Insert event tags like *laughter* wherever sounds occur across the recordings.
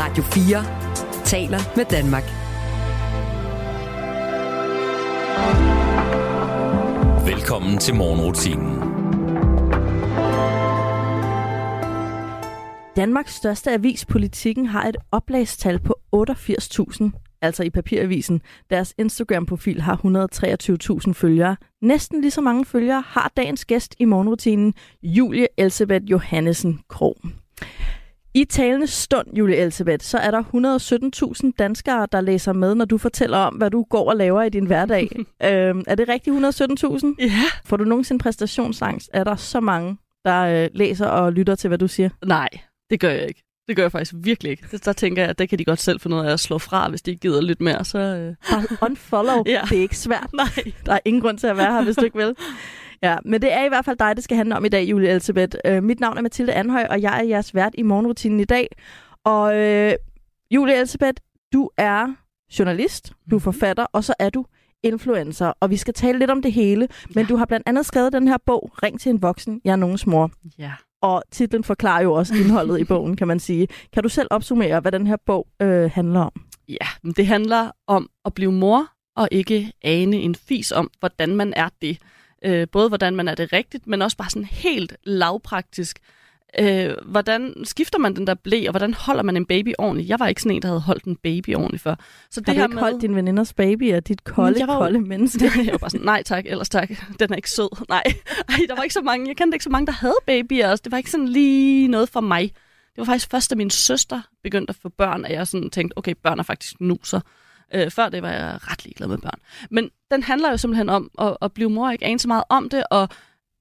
Radio 4 taler med Danmark. Velkommen til morgenrutinen. Danmarks største avis, Politikken, har et oplagstal på 88.000, altså i papiravisen. Deres Instagram-profil har 123.000 følgere. Næsten lige så mange følgere har dagens gæst i morgenrutinen, Julie Elsebeth Johannesen Krog. I talende stund, Julie Elsebeth, så er der 117.000 danskere, der læser med, når du fortæller om, hvad du går og laver i din hverdag. *laughs* øhm, er det rigtigt 117.000? Ja. Får du nogensinde præstationsangst? Er der så mange, der øh, læser og lytter til, hvad du siger? Nej, det gør jeg ikke. Det gør jeg faktisk virkelig ikke. Så der tænker jeg, at det kan de godt selv finde ud af at slå fra, hvis de ikke gider lidt mere. Så, øh... Bare unfollow. *laughs* Ja. Det er ikke svært. Nej. Der er ingen grund til at være her, hvis du ikke vil. *laughs* Ja, men det er i hvert fald dig, det skal handle om i dag, Julie Elsebeth. Øh, mit navn er Mathilde Anhøj, og jeg er jeres vært i morgenrutinen i dag. Og øh, Julie Elsebeth, du er journalist, du er forfatter, og så er du influencer. Og vi skal tale lidt om det hele, men Ja. du har blandt andet skrevet den her bog, Ring til en voksen, jeg er nogens mor. Ja. Og titlen forklarer jo også indholdet i *laughs* bogen, kan man sige. Kan du selv opsummere, hvad den her bog øh, handler om? Ja, men det handler om at blive mor, og ikke ane en fis om, hvordan man er det. Øh, både hvordan man er det rigtigt, men også bare sådan helt lavpraktisk. Øh, hvordan skifter man den der blæ, og hvordan holder man en baby ordentligt? Jeg var ikke sådan en, der havde holdt en baby ordentligt før. Så Har du ikke holdt din veninders baby af dit kolde, Jeg var jo- kolde menneske? *laughs* jeg var bare sådan, nej tak, ellers tak. Den er ikke sød. *laughs* Nej, Ej, der var ikke så mange. Jeg kendte ikke så mange, der havde babyer. også. Det var ikke sådan lige noget for mig. Det var faktisk først, da min søster begyndte at få børn, at jeg sådan tænkte, okay, børn er faktisk nuser. Øh, før det var jeg ret ligeglad med børn. Men den handler jo simpelthen om at, at blive mor, ikke ane så meget om det, og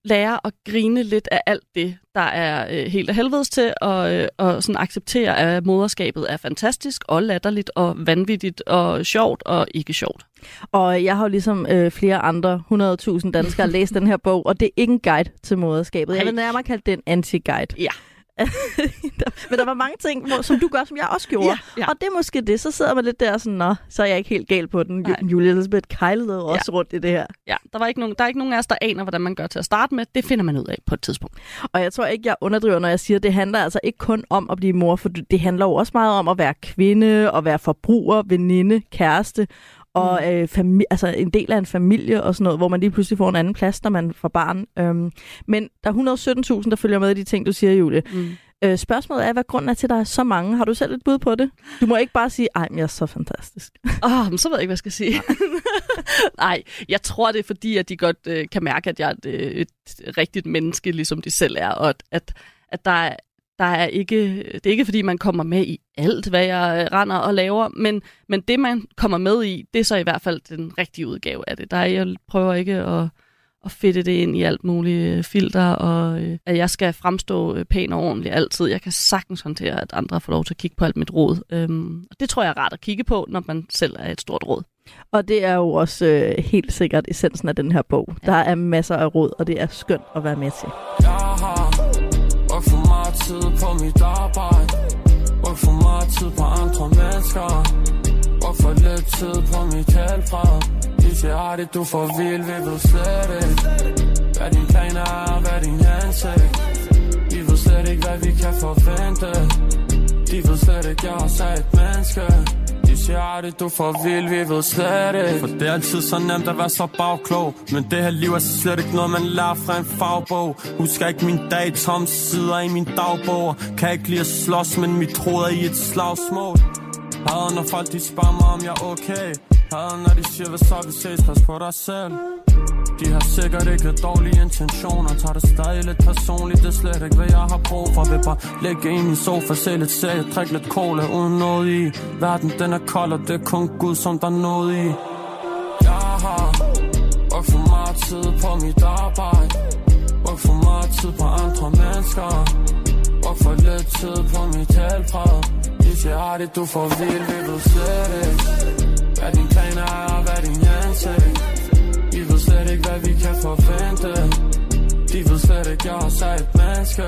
lære at grine lidt af alt det, der er øh, helt af helvedes til, og, øh, og sådan acceptere, at moderskabet er fantastisk, og latterligt, og vanvittigt, og sjovt, og ikke sjovt. Og jeg har jo ligesom øh, flere andre 100.000 danskere læst den her bog, og det er ikke en guide til moderskabet. Jeg vil nærmere kalde det en anti-guide. Ja. *laughs* Men der var mange ting, hvor, som du gør, som jeg også gjorde. Ja, ja. Og det er måske det. Så sidder man lidt der sådan, nå, så er jeg ikke helt gal på den. Nej. Ju- Julie Elisabeth kejlede også rundt i det her. Ja, der, var ikke nogen, der er ikke nogen af os, der aner, hvordan man gør til at starte med. Det finder man ud af på et tidspunkt. Og jeg tror ikke, jeg underdriver, når jeg siger, at det handler altså ikke kun om at blive mor, for det handler jo også meget om at være kvinde, og være forbruger, veninde, kæreste, og Mm. øh, fami- altså en del af en familie og sådan noget, hvor man lige pludselig får en anden plads, når man får barn. Øhm, men der er 117.000, der følger med i de ting, du siger, Julie. Mm. Øh, spørgsmålet er, hvad grunden er til, at der er så mange. Har du selv et bud på det? Du må ikke bare sige, ej, men jeg er så fantastisk. *laughs* Åh, oh, men så ved jeg ikke, hvad jeg skal sige. *laughs* Nej, jeg tror, det er fordi, at de godt øh, kan mærke, at jeg er et, øh, et rigtigt menneske, ligesom de selv er, og at, at, at der er der er ikke, det er ikke fordi, man kommer med i alt, hvad jeg øh, render og laver, men, men det, man kommer med i, det er så i hvert fald den rigtige udgave af det. Der er, jeg prøver ikke at, at fedte det ind i alt muligt øh, filter, og øh, at jeg skal fremstå øh, pæn og ordentlig altid. Jeg kan sagtens håndtere, at andre får lov til at kigge på alt mit råd. Øhm, og det tror jeg er rart at kigge på, når man selv er et stort råd. Og det er jo også øh, helt sikkert essensen af den her bog. Ja. Der er masser af råd, og det er skønt at være med til. Jeg har tid på mit arbejde. Brugt for meget tid på andre mennesker. Brugt for lidt tid på mit helbred. De siger, det du for vild, vi ved slet ikke Hvad din plan er, hvad din ansigt Vi ved slet ikke, hvad vi kan forvente. De ved slet ikke, jeg også er et menneske. De siger, det du får vild, vi ved slet ikke. For det er altid så nemt at være så bagklog. Men det her liv er slet ikke noget, man lærer fra en fagbog. Husker ikke min dag, tom sider i min dagbog. Kan ikke lide at slås, men mit hoved er i et slagsmål. Hader, når folk de spørger mig, om jeg er okay. Hader, når de siger, hvad så? Vi ses, pas på dig selv de har sikkert ikke dårlige intentioner Tager det stadig lidt personligt Det er slet ikke hvad jeg har brug for. Vil bare ligge i min sofa Se lidt serie Drikke lidt cola uden noget i. Verden den er kold Og det er kun Gud som der er noget i. Jeg har Brugt for meget tid på mit arbejde. Brugt for meget tid på andre mennesker. Brugt for lidt tid på mit helbred. De siger har det du for vild Vi ved slet ikke Hvad din plan er og hvad din ansigt hvad vi kan forvente De ved slet ikke, jeg også er et menneske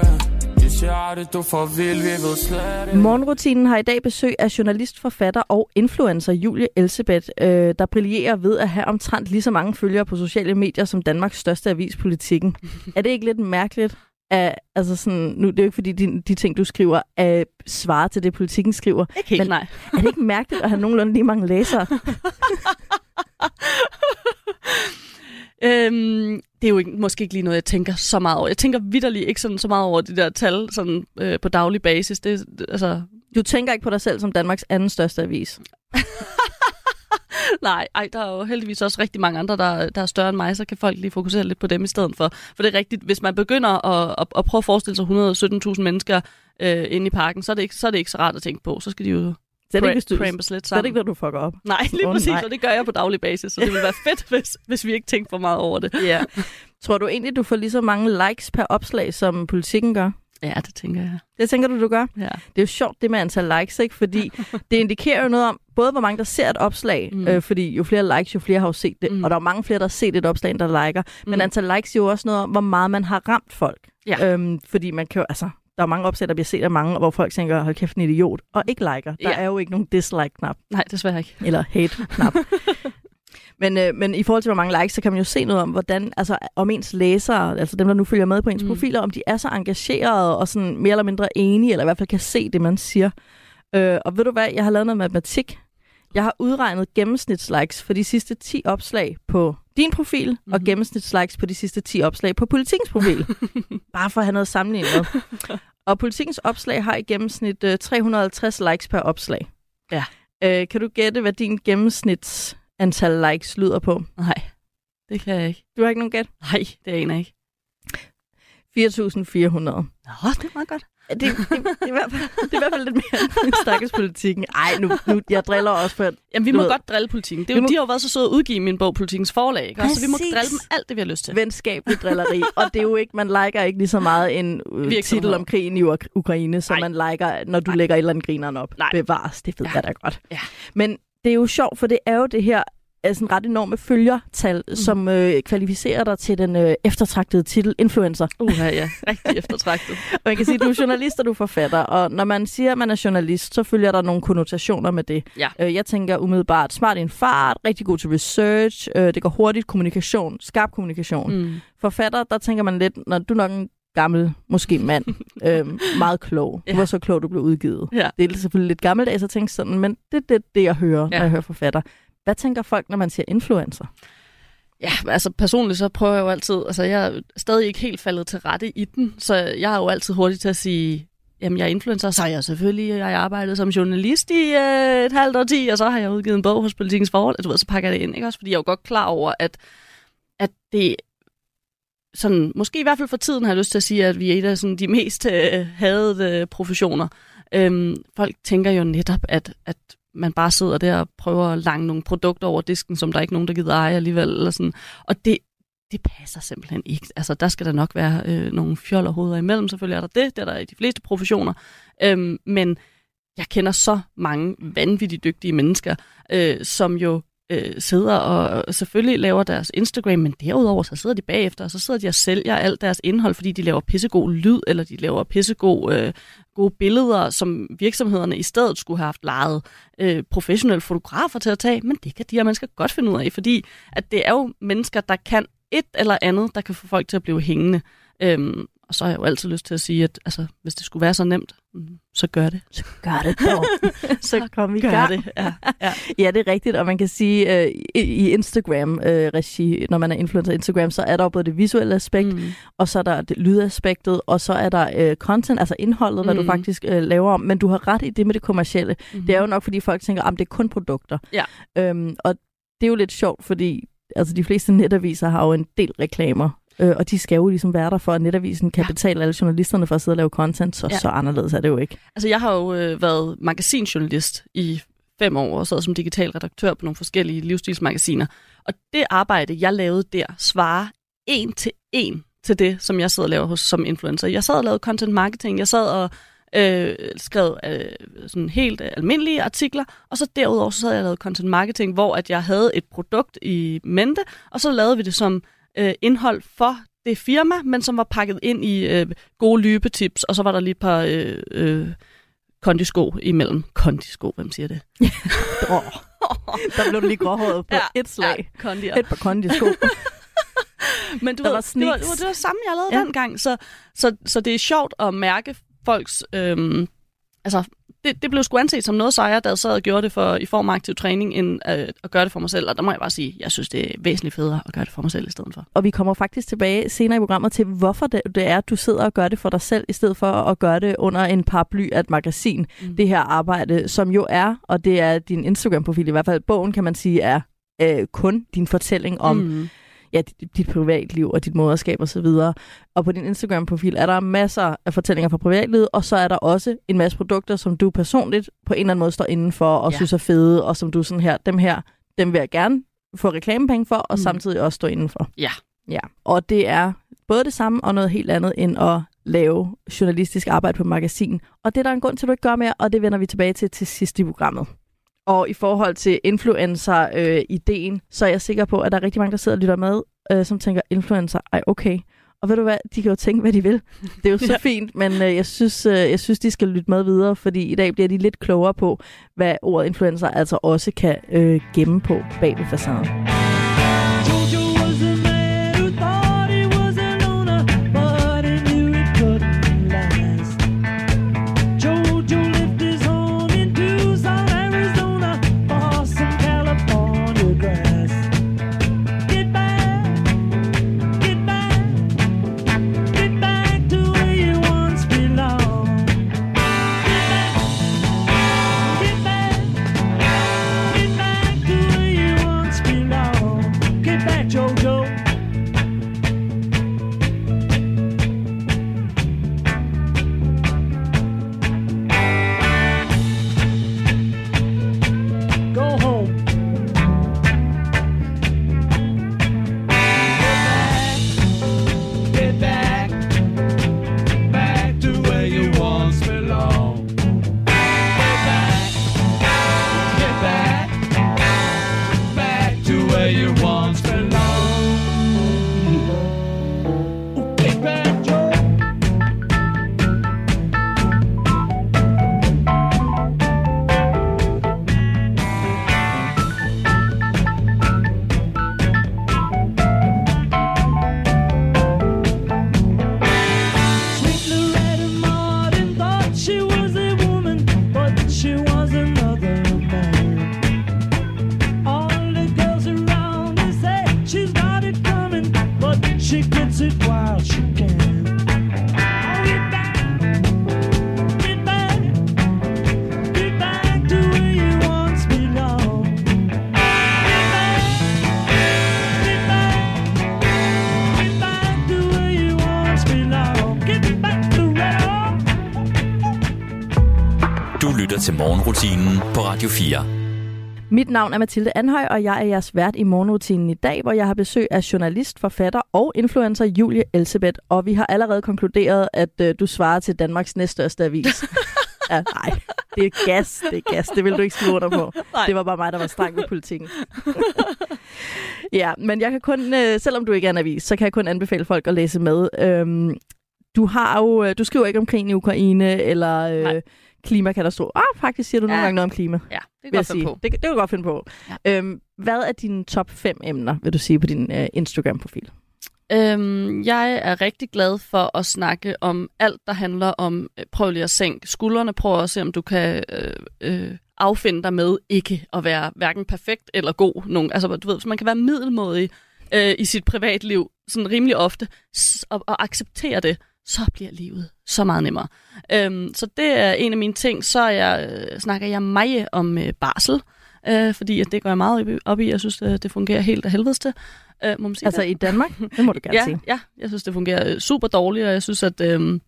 De siger, "Ej, det du for vild, vi ved slet ikke Morgenrutinen har i dag besøg af journalist, forfatter og influencer Julie Elsebeth, øh, der brillerer ved at have omtrent lige så mange følgere på sociale medier som Danmarks største avis Politikken. *laughs* er det ikke lidt mærkeligt? er, altså sådan, nu det er jo ikke fordi, de, de ting, du skriver, er svarer til det, politikken skriver. Ikke helt, Men- nej. *laughs* Er det ikke mærkeligt at have nogenlunde lige mange læsere? *laughs* Øhm, det er jo ikke, måske ikke lige noget, jeg tænker så meget over. Jeg tænker vidderligt ikke sådan så meget over de der tal sådan, øh, på daglig basis. Det, altså, Du tænker ikke på dig selv som Danmarks anden største avis. *laughs* nej, ej, der er jo heldigvis også rigtig mange andre, der, der er større end mig, så kan folk lige fokusere lidt på dem i stedet for. For det er rigtigt, hvis man begynder at, at, at prøve at forestille sig 117.000 mennesker øh, inde i parken, så er, det ikke, så er det ikke så rart at tænke på. Så skal de jo Det er det ikke, hvis du, crampes lidt er sammen. ikke, når du fucker op. Nej, lige Åh, præcis, nej. og det gør jeg på daglig basis, så det ville være *laughs* fedt, hvis, hvis vi ikke tænkte for meget over det. Ja. Tror du egentlig, du får lige så mange likes per opslag, som politikken gør? Ja, det tænker jeg. Det tænker du, du gør? Ja. Det er jo sjovt, det med antal likes, ikke? Fordi *laughs* det indikerer jo noget om, både hvor mange, der ser et opslag, Mm. øh, fordi jo flere likes, jo flere har jo set det, Mm. og der er mange flere, der har set et opslag, end der liker. Mm. Men antal likes er jo også noget om, hvor meget man har ramt folk. Ja. Øhm, fordi man kan jo, altså, der er mange opslag, der bliver set af mange, hvor folk tænker, hold kæft, en idiot, og ikke liker. Der Ja. er jo ikke nogen dislike-knap, Nej, desværre ikke. eller hate-knap. *laughs* Men, øh, men i forhold til, hvor mange likes, så kan man jo se noget om, hvordan, altså om ens læsere, altså dem, der nu følger med på ens Mm. mm. profiler, om de er så engagerede og sådan mere eller mindre enige, eller i hvert fald kan se det, man siger. Øh, og ved du hvad, jeg har lavet noget matematik. Jeg har udregnet gennemsnitslikes for de sidste 10 opslag på din profil, mm-hmm. og Mhm. gennemsnitslikes på de sidste 10 opslag på politikens profil. *laughs* Bare for at have noget sammenlignet med. Og politikens opslag har i gennemsnit øh, 350 likes per opslag. Ja. Øh, kan du gætte, hvad din gennemsnits antal likes lyder på? Nej, det kan jeg ikke. Du har ikke nogen gæt? Nej, det aner jeg ikke. 4.400. Nå, det er meget godt. Det, det, det, er i hvert fald, *laughs* det er i hvert fald lidt mere end stakkels politikken. Ej, nu, nu, jeg driller også for... Jamen, vi må ved- godt drille politikken. Det er jo, må- De har jo været så søde at udgive min bog Politikens Forlag, ikke? Så vi må drille dem alt det, vi har lyst til. venskabelig drilleri. Og det er jo ikke, man liker ikke lige så meget en øh, titel om krigen i Uk- Ukraine, som man liker, når du Nej. lægger et eller andet grineren op. Nej. Bevares, det ved Ja. jeg da godt. Ja. Men det er jo sjovt, for det er jo det her er sådan ret enorme følgertal, mm. som øh, kvalificerer dig til den øh, eftertragtede titel influencer. Uh, ja, rigtig eftertragtet. Og *laughs* man kan sige, at du er journalist, og du er forfatter. Og når man siger, at man er journalist, så følger der nogle konnotationer med det. Ja. Øh, Jeg tænker umiddelbart, smart i en fart, rigtig god til research, øh, det går hurtigt, kommunikation, skarp kommunikation. Mm. Forfatter, der tænker man lidt, når du er nok en gammel, måske mand, *laughs* øhm, meget klog. Du Ja. var så klog, du blev udgivet. Ja. Det er selvfølgelig lidt gammeldags at tænke sådan, men det er det, det, jeg hører, Ja. når jeg hører forfatter. Hvad tænker folk, når man siger influencer? Ja, altså personligt så prøver jeg jo altid, altså jeg er stadig ikke helt faldet til rette i den, så jeg er jo altid hurtig til at sige, jamen jeg er influencer, så er jeg selvfølgelig, jeg har arbejdet som journalist i øh, et halvt årti, og så har jeg udgivet en bog hos Politikens Forhold, og du ved, så pakker jeg det ind, ikke også? Fordi jeg er jo godt klar over, at, at det sådan, måske i hvert fald for tiden har jeg lyst til at sige, at vi er et af sådan, de mest øh, hadede øh, professioner. Øhm, folk tænker jo netop, at, at man bare sidder der og prøver at lange nogle produkter over disken, som der er ikke nogen, der gider eje alligevel. Eller sådan. Og det, det passer simpelthen ikke. Altså, der skal der nok være øh, nogle fjollerhoveder imellem. Selvfølgelig er der det, det er der i de fleste professioner. Øhm, men jeg kender så mange vanvittigt dygtige mennesker, øh, som jo øh, sidder og selvfølgelig laver deres Instagram, men derudover så sidder de bagefter, og så sidder de og sælger alt deres indhold, fordi de laver pissegod lyd, eller de laver pissegod øh, gode billeder, som virksomhederne i stedet skulle have haft lejet øh, professionelle fotografer til at tage, men det kan de her mennesker godt finde ud af, fordi at det er jo mennesker, der kan et eller andet, der kan få folk til at blive hængende. Øhm, og så har jeg jo altid lyst til at sige, at altså, hvis det skulle være så nemt, mm, så gør det. Så gør det dog. *laughs* så kom i gang. det, ja. ja. *laughs* Ja, det er rigtigt, og man kan sige, øh, i, Instagram-regi, når man er influencer Instagram, så er der både det visuelle aspekt, mm. Mm. og så er der det lydaspektet, og så er der øh, content, altså indholdet, hvad du Mm. faktisk øh, laver om. Men du har ret i det med det kommercielle. Mm. Det er jo nok, fordi folk tænker, at det er kun produkter. Ja. Øhm, og det er jo lidt sjovt, fordi altså, de fleste netaviser har jo en del reklamer. Øh, og de skal jo ligesom være der for, at netavisen kan Ja. betale alle journalisterne for at sidde og lave content, så Ja. så anderledes er det jo ikke. Altså, jeg har jo øh, været magasinjournalist i fem år, og sad som digital redaktør på nogle forskellige livsstilsmagasiner. Og det arbejde, jeg lavede der, svarer en til en til det, som jeg sidder og laver hos, som influencer. Jeg sad og lavede content marketing, jeg sad og øh, skrev øh, sådan helt øh, almindelige artikler, og så derudover så sad jeg og lavede content marketing, hvor at jeg havde et produkt i mente, og så lavede vi det som øh, indhold for det firma, men som var pakket ind i øh, gode lybetips, og så var der lige et par øh, øh, kondisko imellem. Kondisko, hvem siger det? *laughs* Oh. Der blev du lige gråhåret på ja. et slag. Ja, kondier. Et par kondisko. *laughs* Men du Der ved, var var, det, var, sneaks. det var det samme, jeg lavede Ja. dengang. Så, så, så det er sjovt at mærke folks... Øhm, altså, det, det blev sgu anset som noget sejere, da jeg sad og gjorde det for, i form af aktiv træning, end øh, at gøre det for mig selv. Og der må jeg bare sige, jeg synes, det er væsentligt federe at gøre det for mig selv i stedet for. Og vi kommer faktisk tilbage senere i programmet til, hvorfor det, det er, at du sidder og gør det for dig selv, i stedet for at gøre det under en paraply af et magasin. Mm. Det her arbejde, som jo er, og det er din Instagram-profil i hvert fald, bogen kan man sige, er øh, kun din fortælling om Mm. Ja, dit, dit privatliv og dit moderskab osv. Og, og på din Instagram-profil er der masser af fortællinger fra privatlivet, og så er der også en masse produkter, som du personligt på en eller anden måde står inden for og ja. Synes er fede, og som du sådan her, dem her, dem vil jeg gerne få reklamepenge for, og mm. Samtidig også stå inden for. Ja. Ja, og det er både det samme og noget helt andet end at lave journalistisk arbejde på magasin. Og det er der en grund til, at du ikke gør mere, og det vender vi tilbage til til sidst i programmet. Og i forhold til influencer-ideen, så er jeg sikker på, at der er rigtig mange, der sidder og lytter med, øh, som tænker, influencer, ej okay. Og ved du hvad, de kan jo tænke, hvad de vil. Det er jo så *laughs* fint, men øh, jeg, synes, øh, jeg synes, de skal lytte med videre, fordi i dag bliver de lidt klogere på, hvad ordet influencer altså også kan øh, gemme på bag ved facaden. You once morgenrutinen på Radio 4. Mit navn er Mathilde Anhøj, og jeg er jeres vært i morgenrutinen i dag, hvor jeg har besøg af journalist, forfatter og influencer Julie Elsebeth. Og vi har allerede konkluderet, at øh, du svarer til Danmarks næststørste avis. *laughs* ja, nej, det er gas, det er gas. Det vil du ikke skrive under på. Nej. Det var bare mig, der var streng med politikken. ja, men jeg kan kun, øh, selvom du ikke er en avis, så kan jeg kun anbefale folk at læse med. Øhm, du har jo, øh, du skriver ikke om krigen i Ukraine eller øh, Nej. Klimakatastrofe. Ah, faktisk siger du nogle Ja. gange noget om klima Ja, det kan godt finde på. Det, det kan godt finde på. Ja. Øhm, hvad er dine top 5 emner, vil du sige, på din øh, Instagram-profil? Øhm, jeg er rigtig glad for at snakke om alt, der handler om, øh, prøv lige at sænke skuldrene, prøv at se, om du kan øh, øh, affinde dig med ikke at være hverken perfekt eller god. Nogen. Altså, du ved, så man kan være middelmådig øh, i sit privatliv, sådan rimelig ofte, og, og acceptere det, så bliver livet så meget nemmere. Øhm, så det er en af mine ting. Så jeg, øh, snakker jeg meget om øh, barsel, øh, fordi at det går jeg meget op i-. Jeg synes, det, det fungerer helt af helvedes til. Øh, må man sige Altså det? i Danmark? Det må du *laughs* gerne ja, sige. Ja, jeg synes, det fungerer øh, super dårligt, og jeg synes, at, øh,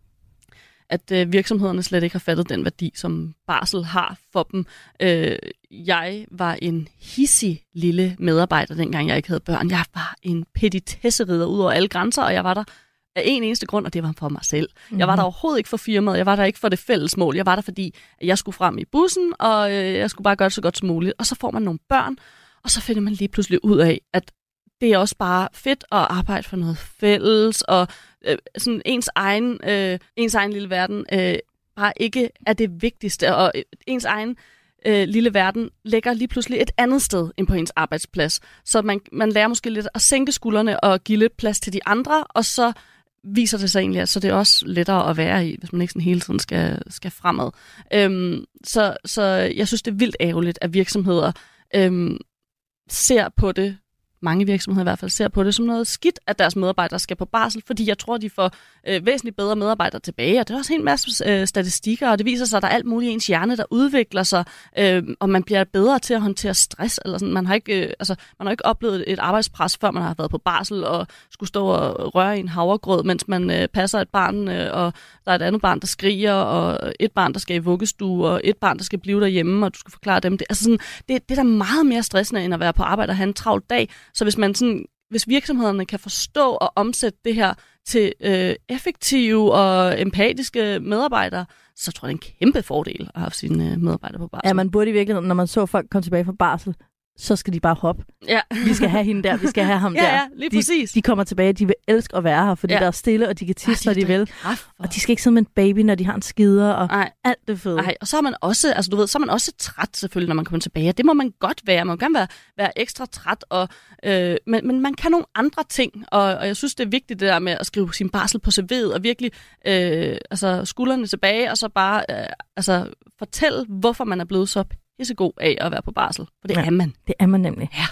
at øh, virksomhederne slet ikke har fattet den værdi, som barsel har for dem. Øh, jeg var en hissig lille medarbejder, dengang jeg ikke havde børn. Jeg var en petitesserider ud over alle grænser, og jeg var der af en eneste grund, og det var for mig selv. Mm-hmm. Jeg var der overhovedet ikke for firmaet, jeg var der ikke for det fælles mål. Jeg var der, fordi at jeg skulle frem i bussen, og øh, jeg skulle bare gøre det så godt som muligt. Og så får man nogle børn, og så finder man lige pludselig ud af, at det er også bare fedt at arbejde for noget fælles, og øh, sådan ens egen, øh, ens egen lille verden øh, bare ikke er det vigtigste, og øh, ens egen øh, lille verden ligger lige pludselig et andet sted end på ens arbejdsplads. Så man, man lærer måske lidt at sænke skuldrene og give lidt plads til de andre, og så viser det sig egentlig, at så det er også lettere at være i, hvis man ikke sådan hele tiden skal, skal fremad. Øhm, så, så jeg synes, det er vildt ærgerligt, at virksomheder øhm, ser på det mange virksomheder i hvert fald ser på det som noget skidt, at deres medarbejdere skal på barsel, fordi jeg tror, de får øh, væsentligt bedre medarbejdere tilbage, og det er også en masse øh, statistikker, og det viser sig, at der er alt muligt i ens hjerne, der udvikler sig, øh, og man bliver bedre til at håndtere stress, eller sådan. Man har ikke, øh, altså, man har ikke oplevet et arbejdspres, før man har været på barsel, og skulle stå og røre i en havregrød, mens man øh, passer et barn, øh, og der er et andet barn, der skriger, og et barn, der skal i vuggestue, og et barn, der skal blive derhjemme, og du skal forklare dem det. Altså sådan, det, det er da meget mere stressende, end at være på arbejde og have en travl dag, så hvis man sådan, hvis virksomhederne kan forstå og omsætte det her til øh, effektive og empatiske medarbejdere, så tror jeg, det er en kæmpe fordel at have sine øh, medarbejdere på barsel. Ja, man burde i virkeligheden, når man så folk komme tilbage fra barsel, så skal de bare hoppe. ja. Vi skal have hende der, vi skal have ham *laughs* ja, der. ja, lige de, præcis. de kommer tilbage, de vil elske at være her, fordi Ja. der er stille, og de kan tisse, når de vil. Kaffe. Og de skal ikke sidde med en baby, når de har en skider, og Nej, alt det fede. Nej, og så er man også, altså du ved, så er man også træt selvfølgelig, når man kommer tilbage. Det må man godt være. Man må gerne være, være ekstra træt, og, øh, men, men man kan nogle andre ting, og, og jeg synes, det er vigtigt det der med at skrive sin barsel på CV'et, og virkelig øh, altså, skuldrene tilbage, og så bare øh, altså, fortælle, hvorfor man er blevet så pissegod af at være på barsel. For det Ja. er man. Det er man nemlig. Ja.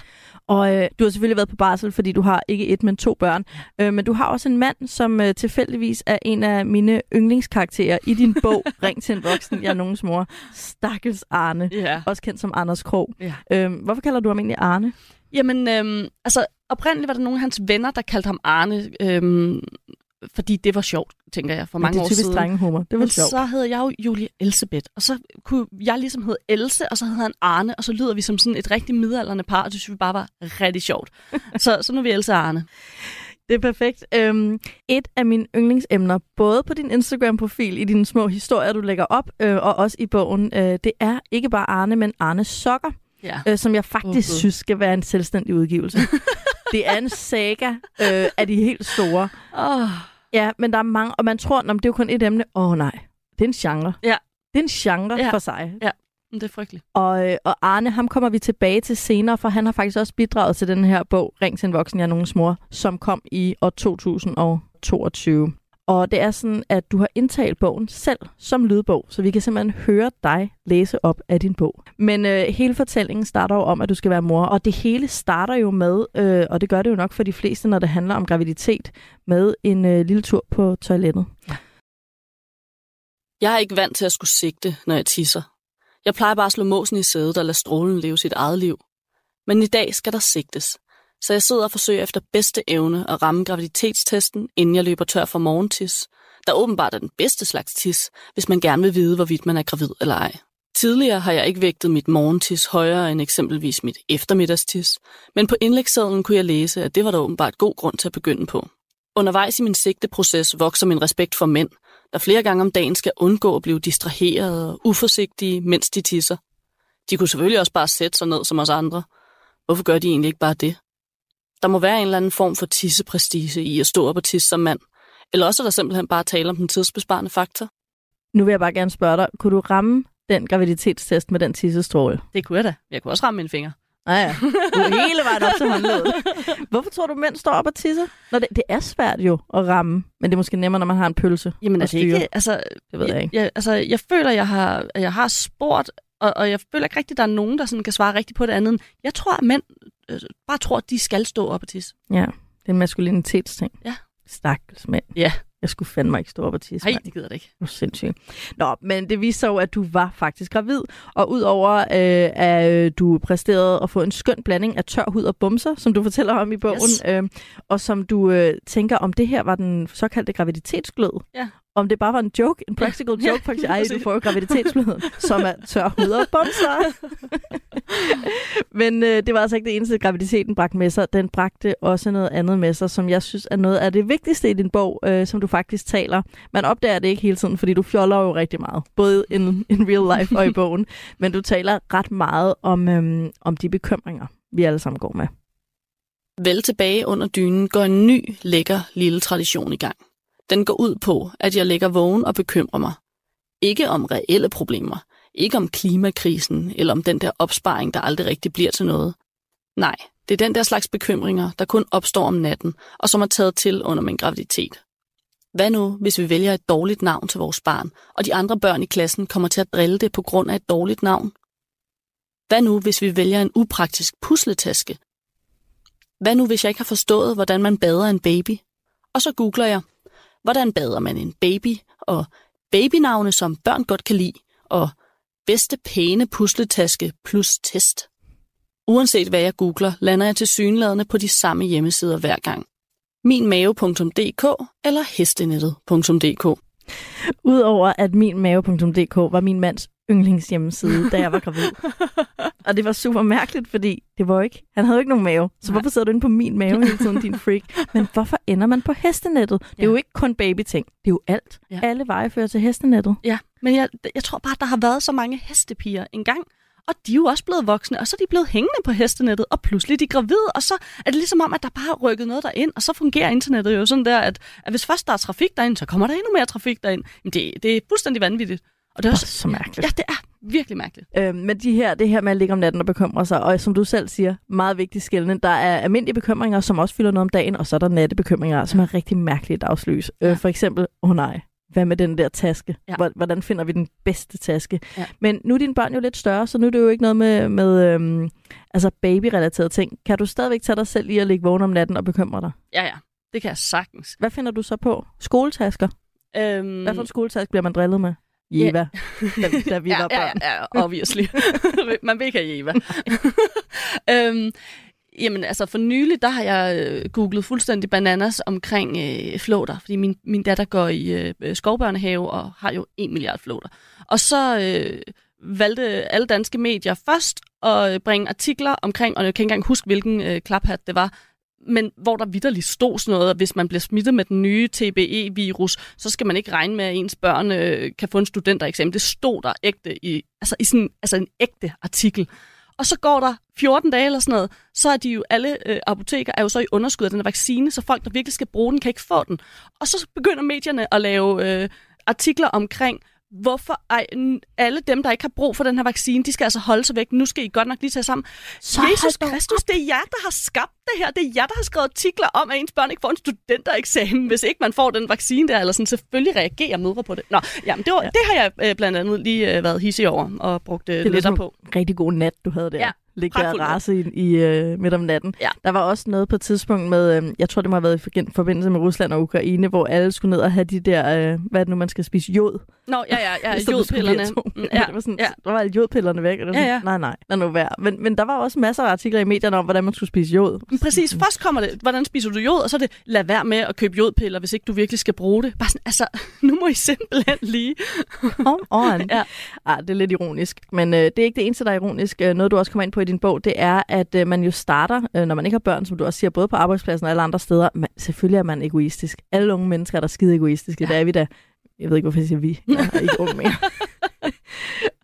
Og øh, du har selvfølgelig været på barsel, fordi du har ikke et, men to børn. Øh, men du har også en mand, som øh, tilfældigvis er en af mine yndlingskarakterer i din bog, *laughs* Ring til en voksen, jeg er nogens mor. Stakkels Arne. Ja. Også kendt som Anders Krog. Ja. Øh, hvorfor kalder du ham egentlig Arne? Jamen, øhm, altså oprindeligt var der nogle af hans venner, der kaldte ham Arne, øhm, fordi det var sjovt, tænker jeg, for mange det er år typisk siden. drengehumor. Det var Men sjovt. så hedder jeg jo Julie Elsebeth, og så kunne jeg ligesom hedde Else, og så hedder han Arne, og så lyder vi som sådan et rigtig midalderne par, og det synes vi bare var rigtig sjovt. *laughs* så, så nu er vi Else og Arne. Det er perfekt. Øhm, et af mine yndlingsemner, både på din Instagram-profil, i dine små historier, du lægger op, øh, og også i bogen, øh, det er ikke bare Arne, men Arnes sokker, Ja. øh, som jeg faktisk Gud. synes skal være en selvstændig udgivelse. *laughs* det er en saga øh, af de helt store. Oh, Ja, men der er mange, og man tror, at det er jo kun et emne. Åh oh, nej, det er en genre. Ja. Det er en genre Ja. for sig. det er frygteligt. Og, øh, og Arne, ham kommer vi tilbage til senere, for han har faktisk også bidraget til den her bog, Ring til en voksen, jeg er nogens mor, som kom i år 2022. Og det er sådan, at du har indtalt bogen selv som lydbog, så vi kan simpelthen høre dig læse op af din bog. Men øh, hele fortællingen starter jo om, at du skal være mor, og det hele starter jo med, øh, og det gør det jo nok for de fleste, når det handler om graviditet, med en øh, lille tur på toilettet. Jeg er ikke vant til at skulle sigte, når jeg tisser. Jeg plejer bare at slå måsen i sædet og lade strålen leve sit eget liv. Men i dag skal der sigtes. Så jeg sidder og forsøger efter bedste evne at ramme graviditetstesten, inden jeg løber tør for morgentis, der åbenbart er den bedste slags tis, hvis man gerne vil vide, hvorvidt man er gravid eller ej. Tidligere har jeg ikke vægtet mit morgentis højere end eksempelvis mit eftermiddagstis, men på indlægssedlen kunne jeg læse, at det var der åbenbart god grund til at begynde på. Undervejs i min sigteproces vokser min respekt for mænd, der flere gange om dagen skal undgå at blive distraheret og uforsigtige, mens de tisser. De kunne selvfølgelig også bare sætte sig ned som os andre. Hvorfor gør de egentlig ikke bare det? Der må være en eller anden form for tisseprestige i at stå op og tisse som mand. Eller også er der simpelthen bare tale om den tidsbesparende faktor. Nu vil jeg bare gerne spørge dig, kunne du ramme den graviditetstest med den tissestråle? Det kunne jeg da. Jeg kunne også ramme mine fingre. Nej, ja. Du er hele vejen op til håndledet. Hvorfor tror du, mænd står op og tisser? Når det, det er svært jo at ramme, men det er måske nemmere, når man har en pølse. Jamen er det ikke... Altså, Det ved jeg ikke. Jeg, altså, jeg føler, jeg har, jeg har spurgt, og, og jeg føler ikke rigtigt, at der er nogen, der sådan kan svare rigtigt på det andet. Jeg tror, at mænd øh, bare tror, at de skal stå op og tisse. Ja, det er en maskulinitetsting. Ja. Stakkels mænd. Ja. Jeg skulle fandme ikke stå op og tisse. Nej, mand. det gider det ikke. Det er sindssygt. Nå, men det viste sig jo, at du var faktisk gravid. Og udover øh, at øh, du præsterede at få en skøn blanding af tør hud og bumser, som du fortæller om i bogen, Yes. øh, og som du øh, tænker, om det her var den såkaldte graviditetsglød. Ja. Om det bare var en joke, en practical Ja, joke, faktisk. Ej, du får jo som er tør hud og bumser. Men øh, det var altså ikke det eneste, graviditeten bragte med sig. Den bragte også noget andet med sig, som jeg synes er noget af det vigtigste i din bog, øh, som du faktisk taler. Man opdager det ikke hele tiden, fordi du fjoller jo rigtig meget. Både in, in real life og i bogen. Men du taler ret meget om, øhm, om de bekymringer, vi alle sammen går med. Vel tilbage under dynen går en ny, lækker lille tradition i gang. Den går ud på, at jeg ligger vågen og bekymrer mig. Ikke om reelle problemer. Ikke om klimakrisen eller om den der opsparing, der aldrig rigtig bliver til noget. Nej, det er den der slags bekymringer, der kun opstår om natten, og som er taget til under min graviditet. Hvad nu, hvis vi vælger et dårligt navn til vores barn, og de andre børn i klassen kommer til at drille det på grund af et dårligt navn? Hvad nu, hvis vi vælger en upraktisk pusletaske? Hvad nu, hvis jeg ikke har forstået, hvordan man bader en baby? Og så googler jeg, hvordan bader man en baby, og babynavne, som børn godt kan lide, og bedste pæne pusletaske plus test. Uanset hvad jeg googler, lander jeg til synladende på de samme hjemmesider hver gang. minmave.dk eller hestenettet.dk. Udover at minmave.dk var min mands yndlingshjemmeside, da jeg var gravid. *laughs* og det var super mærkeligt, fordi det var ikke, han havde jo ikke nogen mave. Så Nej. hvorfor sidder du inde på min mave hele tiden, din freak? *laughs* Men hvorfor ender man på hestenettet? Det er Ja. jo ikke kun babyting. Det er jo alt. Ja. Alle veje fører til hestenettet. Ja, men jeg, jeg tror bare, der har været så mange hestepiger engang, og de er jo også blevet voksne, og så er de blevet hængende på hestenettet, og pludselig er de gravide, og så er det ligesom om, at der bare er rykket noget derind, og så fungerer internettet jo sådan der, at, at hvis først der er trafik derind, så kommer der endnu mere trafik derind. Men det, det er fuldstændig vanvittigt. Og det er også, så mærkeligt. Ja, det er virkelig mærkeligt. Øh, men de her, det her med at ligge om natten og bekymre sig, og som du selv siger, meget vigtigt skældende, der er almindelige bekymringer, som også fylder noget om dagen, og så er der nattebekymringer, som er rigtig mærkelige at afsluge. Ja. Øh, for eksempel, åh oh nej, hvad med den der taske? Ja. Hvor- Hvordan finder vi den bedste taske? Ja. Men nu er dine børn jo lidt større, så nu er det jo ikke noget med, med øhm, altså babyrelaterede ting. Kan du stadigvæk tage dig selv i at ligge vågen om natten og bekymre dig? Ja, ja, det kan jeg sagtens. Hvad finder du så på? Skoletasker? Øhm, Hvad for en skoletaske bliver man drillet med? Jeva, da, da vi *laughs* ja, var børn. ja, ja, obviously. Man vil ikke have Eva. *laughs* øhm, jamen, altså for nylig, der har jeg øh, googlet fuldstændig bananas omkring øh, flåter, fordi min, min datter går i øh, skovbørnehave og har jo en milliard flåter. Og så øh, valgte alle danske medier først at øh, bringe artikler omkring, og jeg kan ikke engang huske, hvilken øh, klaphat det var, men hvor der vidderligt stod sådan noget, at hvis man bliver smittet med den nye TBE-virus, så skal man ikke regne med, at ens børn øh, kan få en studentereksamen. Det stod der ægte i, altså, i sådan, altså en ægte artikel. Og så går der 14 dage eller sådan noget, så er de jo alle øh, apoteker er jo så i underskud af den her vaccine, så folk, der virkelig skal bruge den, kan ikke få den. Og så begynder medierne at lave øh, artikler omkring, hvorfor ej, alle dem, der ikke har brug for den her vaccine, de skal altså holde sig væk. Nu skal I godt nok lige tage sammen. Så Jesus Kristus, det er jer, der har skabt det her. Det er jer, der har skrevet artikler om, at ens børn ikke får en studentereksamen, hvis ikke man får den vaccine der. Eller sådan, selvfølgelig reagerer mødre på det. Nå, jamen, det, var, ja. det har jeg øh, blandt andet lige øh, været hissig over og brugt øh, ligesom på. en rigtig god nat, du havde der. Ja, Ligge der og rase i, i uh, midt om natten. Ja. Der var også noget på et tidspunkt med, øh, jeg tror det må have været i forbindelse med Rusland og Ukraine, hvor alle skulle ned og have de der, øh, hvad er det nu, man skal spise, jod. Nå, ja, ja, ja, *laughs* jodpillerne. Mm, Ja. Ja, *laughs* Det var sådan, ja. Der var alle jodpillerne væk. Og det var Ja, sådan, ja. Nej, nej, lad nu være. Men, men der var også masser af artikler i medierne om, hvordan man skulle spise jod. *laughs* Præcis. Først kommer det, hvordan spiser du jod, og så er det, lad være med at købe jodpiller, hvis ikke du virkelig skal bruge det. Bare sådan, altså, *laughs* nu må I simpelthen lige. Come on. Ja. Ah, det er lidt ironisk. Men øh, det er ikke det eneste, der er ironisk. Øh, noget, du også kommer ind på i din bog, det er, at øh, man jo starter, øh, når man ikke har børn, som du også siger, både på arbejdspladsen og alle andre steder. Men selvfølgelig er man egoistisk. Alle unge mennesker er der skide egoistiske. Ja. Det er vi da. Jeg ved ikke, hvorfor jeg siger vi. Jeg er ikke ung mere. *laughs*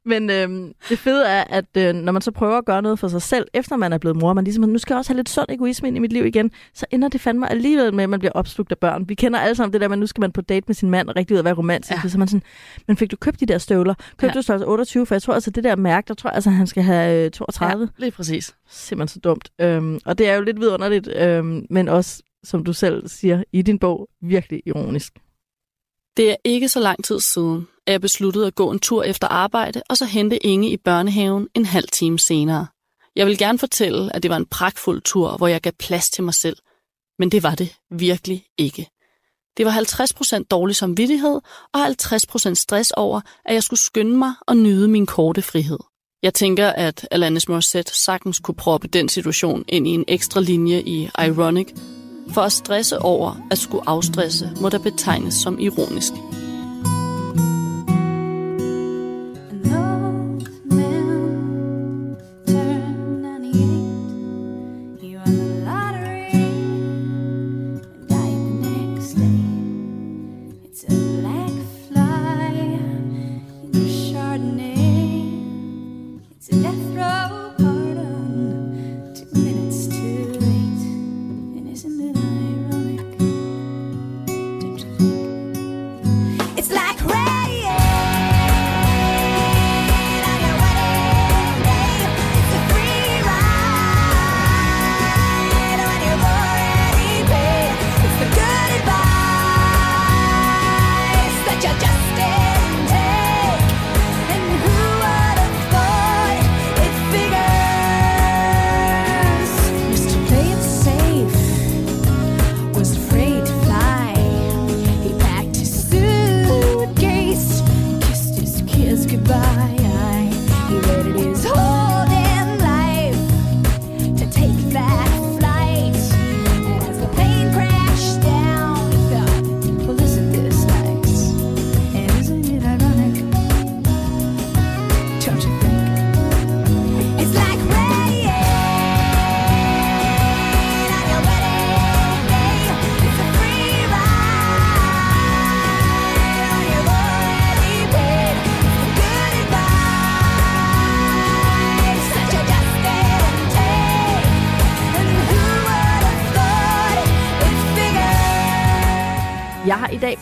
Men øhm, det fede er, at øh, når man så prøver at gøre noget for sig selv, efter man er blevet mor, man ligesom, nu skal jeg også have lidt sund egoisme ind i mit liv igen, så ender det fandme alligevel med, at man bliver opslugt af børn. Vi kender alle sammen det der at nu skal man på date med sin mand og rigtig ud at være romantisk. Ja. Så man sådan, men fik du købt de der støvler? Købte ja. Du størrelse 28? For jeg tror altså, det der mærke, der tror jeg altså, han skal have øh, 32. Ja. Ja, lige præcis. Simpelthen så dumt. Øhm, og det er jo lidt vidunderligt, øhm, men også, som du selv siger i din bog, virkelig ironisk. Det er ikke så lang tid siden, at jeg besluttede at gå en tur efter arbejde, og så hente Inge i børnehaven en halv time senere. Jeg vil gerne fortælle, at det var en pragtfuld tur, hvor jeg gav plads til mig selv. Men det var det virkelig ikke. Det var 50% dårlig samvittighed og 50% stress over, at jeg skulle skynde mig og nyde min korte frihed. Jeg tænker, at Alanis Morissette sagtens kunne proppe den situation ind i en ekstra linje i Ironic, for at stresse over at skulle afstresse må der betegnes som ironisk.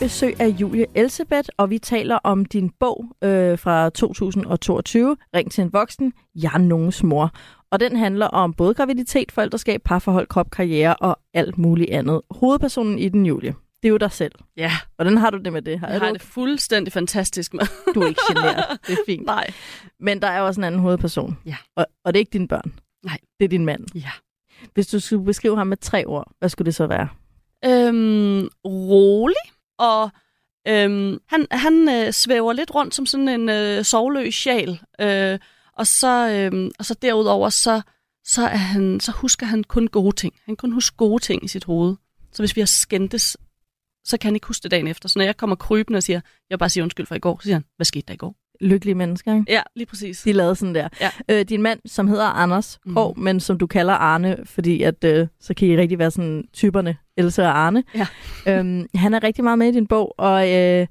Besøg af Julie Elsebeth, og vi taler om din bog øh, fra 2022, Ring til en voksen, Jeg er nogens mor. Og den handler om både graviditet, forældreskab, parforhold, krop, karriere og alt muligt andet. Hovedpersonen i den, Julie, det er jo dig selv. Ja, Hvordan har du det med det her? jeg Er har det fuldstændig fantastisk med. du er ikke generet. Det er fint. Nej. Men der er også en anden hovedperson. Ja. Og, og det er ikke dine børn. Nej. Det er din mand. Ja. Hvis du skulle beskrive ham med tre ord, hvad skulle det så være? Øhm, rolig, og øhm, han, han øh, svæver lidt rundt som sådan en øh, sovløs sjæl. Øh, og, så, øh, og så derudover, så, så, er han, så husker han kun gode ting. Han kan kun huske gode ting i sit hoved. Så hvis vi har skændtes, så kan han ikke huske det dagen efter. Så når jeg kommer krybende og siger, jeg vil bare siger undskyld for i går, så siger han, hvad skete der i går? Lykkelige mennesker, ikke? Ja, lige præcis. De lavede sådan der. Ja. Øh, din mand, som hedder Anders Mhm. Krog, men som du kalder Arne, fordi at, øh, så kan I rigtig være sådan typerne, Else og Arne. Ja. *laughs* øhm, han er rigtig meget med i din bog, og øh,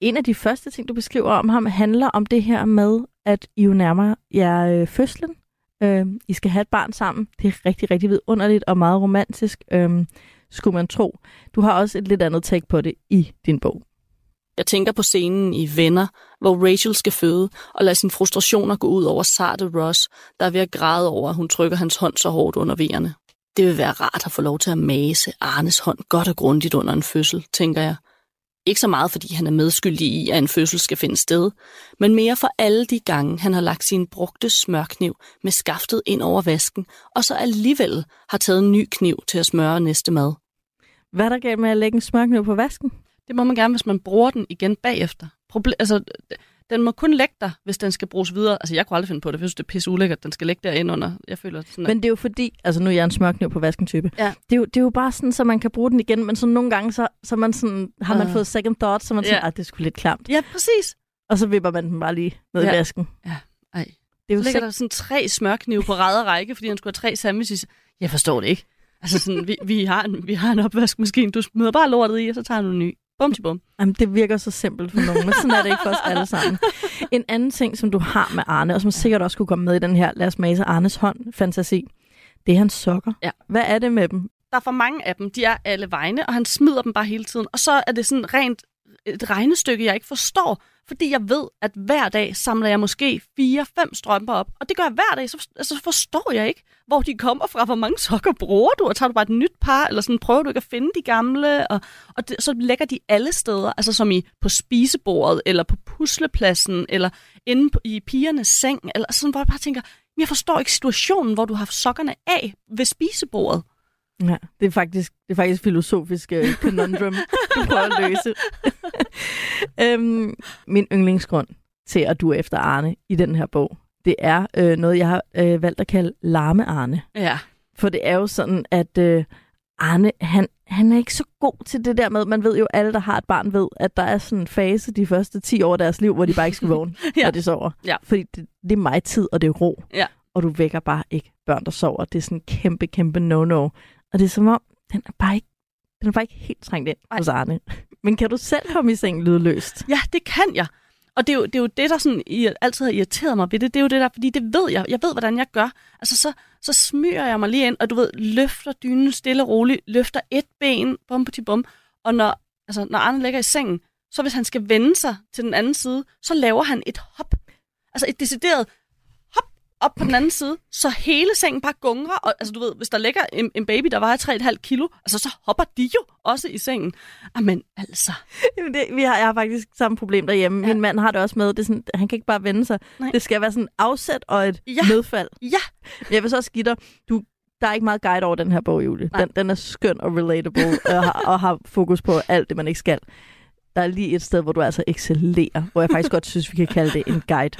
en af de første ting, du beskriver om ham, handler om det her med, at I jo nærmer jer øh, fødslen. Øh, I skal have et barn sammen. Det er rigtig, rigtig vidunderligt og meget romantisk, øh, skulle man tro. Du har også et lidt andet take på det i din bog. Jeg tænker på scenen i Venner, hvor Rachel skal føde og lade sine frustrationer gå ud over sarte Ross, der er ved at græde over, at hun trykker hans hånd så hårdt under vejerne. Det vil være rart at få lov til at mase Arnes hånd godt og grundigt under en fødsel, tænker jeg. Ikke så meget, fordi han er medskyldig i, at en fødsel skal finde sted, men mere for alle de gange, han har lagt sin brugte smørkniv med skaftet ind over vasken, og så alligevel har taget en ny kniv til at smøre næste mad. Hvad er der galt med at lægge en smørkniv på vasken? Det må man gerne, hvis man bruger den igen bagefter. Proble- altså, den må kun lægge der, hvis den skal bruges videre. Altså, jeg kunne aldrig finde på det, for jeg synes, det er pisse ulækkert, den skal ligge derinde under. Jeg føler sådan, at... Men det er jo fordi, altså nu er jeg en smørkniv på vasken type. Ja. Det, er jo, det er jo bare sådan, så man kan bruge den igen, men så nogle gange, så, så man sådan, har man Øh. fået second thought, så man Ja. sådan, at det er sgu lidt klamt. Ja, præcis. Og så vipper man den bare lige ned ja. Ja. i vasken. Ej. Det er Så jo ligger så... der sådan tre smørknive på ræd og række, fordi han skulle have tre sandwiches. Jeg forstår det ikke. Altså sådan, vi, vi, har en, vi har en opvaskemaskine, du smider bare lortet i, og så tager du en ny. Bum til bum. Jamen, det virker så simpelt for nogen, men sådan er det ikke for os alle sammen. En anden ting, som du har med Arne, og som sikkert også kunne komme med i den her Lad os mase Arnes hånd-fantasi, det er hans sokker. Ja. Hvad er det med dem? Der er for mange af dem, de er alle vegne, og han smider dem bare hele tiden. Og så er det sådan rent et regnestykke, jeg ikke forstår, fordi jeg ved, at hver dag samler jeg måske 4-5 strømper op. Og det gør jeg hver dag, så altså, forstår jeg ikke, hvor de kommer fra. Hvor mange sokker bruger du? Og tager du bare et nyt par, eller sådan, prøver du ikke at finde de gamle? Og, og det, så lægger de alle steder, altså som i på spisebordet, eller på puslepladsen, eller inde på, i pigernes seng, eller sådan, hvor jeg bare tænker, jeg forstår ikke situationen, hvor du har sokkerne af ved spisebordet. Ja, det er faktisk, det er faktisk filosofisk uh, *laughs* conundrum, du prøver at løse. *laughs* øhm, min yndlingsgrund til at du er efter Arne i den her bog, det er øh, noget, jeg har øh, valgt at kalde larme Arne. Ja. For det er jo sådan, at øh, Arne, han, han er ikke så god til det der med, man ved jo, alle, der har et barn, ved, at der er sådan en fase de første 10 år af deres liv, hvor de bare ikke skal vågne, *laughs* Ja. når de sover. Ja. Fordi det, det er mig tid, og det er ro. Ja. Og du vækker bare ikke børn, der sover. Det er sådan en kæmpe, kæmpe no-no. Og det er som om, den er bare ikke, den er bare ikke helt trængt ind Ej. hos Arne. Men kan du selv komme i seng lydløst? Ja, det kan jeg. Og det er jo det, er jo det der sådan, i, altid har irriteret mig ved det. Det er jo det der, fordi det ved jeg. Jeg ved, hvordan jeg gør. Altså, så, så smyger jeg mig lige ind, og du ved, løfter dynen stille og roligt, løfter et ben, bum på bum. Og når, altså, når Arne ligger i sengen, så hvis han skal vende sig til den anden side, så laver han et hop. Altså et decideret op på den anden side, så hele sengen bare gungrer. Og, altså du ved, hvis der ligger en, en baby, der vejer 3,5 kilo, altså så hopper de jo også i sengen. Jamen altså. Jamen det, vi har, jeg har faktisk samme problem derhjemme. Ja. Min mand har det også med. Det er sådan, han kan ikke bare vende sig. Nej. Det skal være sådan afsæt og et Ja. ja. nedfald. Ja, Men jeg vil så også give dig, du, der er ikke meget guide over den her bog, Julie. Nej. Den, den er skøn og relatable og, har, og har fokus på alt det, man ikke skal. der er lige et sted, hvor du altså excellerer, hvor jeg faktisk godt synes, vi kan kalde det en guide.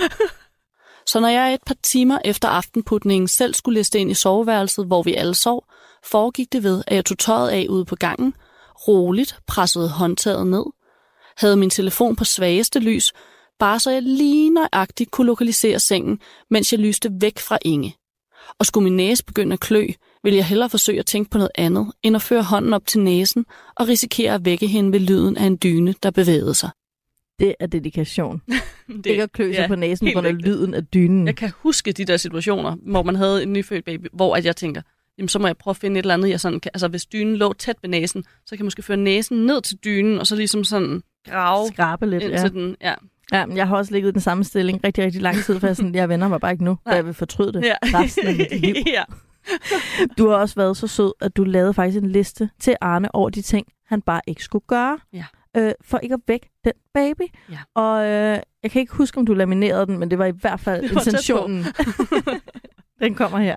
Så når jeg et par timer efter aftenputningen selv skulle liste ind i soveværelset, hvor vi alle sov, foregik det ved, at jeg tog tøjet af ude på gangen, roligt pressede håndtaget ned, havde min telefon på svageste lys, bare så jeg lige nøjagtigt kunne lokalisere sengen, mens jeg lyste væk fra Inge. Og skulle min næse begynde at klø, ville jeg hellere forsøge at tænke på noget andet, end at føre hånden op til næsen og risikere at vække hende ved lyden af en dyne, der bevægede sig. Det er dedikation. *laughs* Det, ikke at klø sig ja, på næsen på rigtigt. lyden af dynen. Jeg kan huske de der situationer, hvor man havde en nyfødt baby, hvor at jeg tænker, jamen så må jeg prøve at finde et eller andet, jeg sådan kan, altså hvis dynen lå tæt ved næsen, så kan jeg måske føre næsen ned til dynen, og så ligesom sådan grave Skrabe lidt, ind ja. til den. Ja. ja. men Jeg har også ligget i den samme stilling rigtig, rigtig lang tid, for jeg, sådan, jeg vender mig bare ikke nu, for Nej. jeg vil fortryde det Ja. resten af mit liv. *laughs* ja. Du har også været så sød, at du lavede faktisk en liste til Arne over de ting, han bare ikke skulle gøre. Ja. Øh, for ikke at vække den baby. Ja. Og øh, jeg kan ikke huske, om du laminerede den, men det var i hvert fald *laughs* intentionen. *laughs* den kommer her.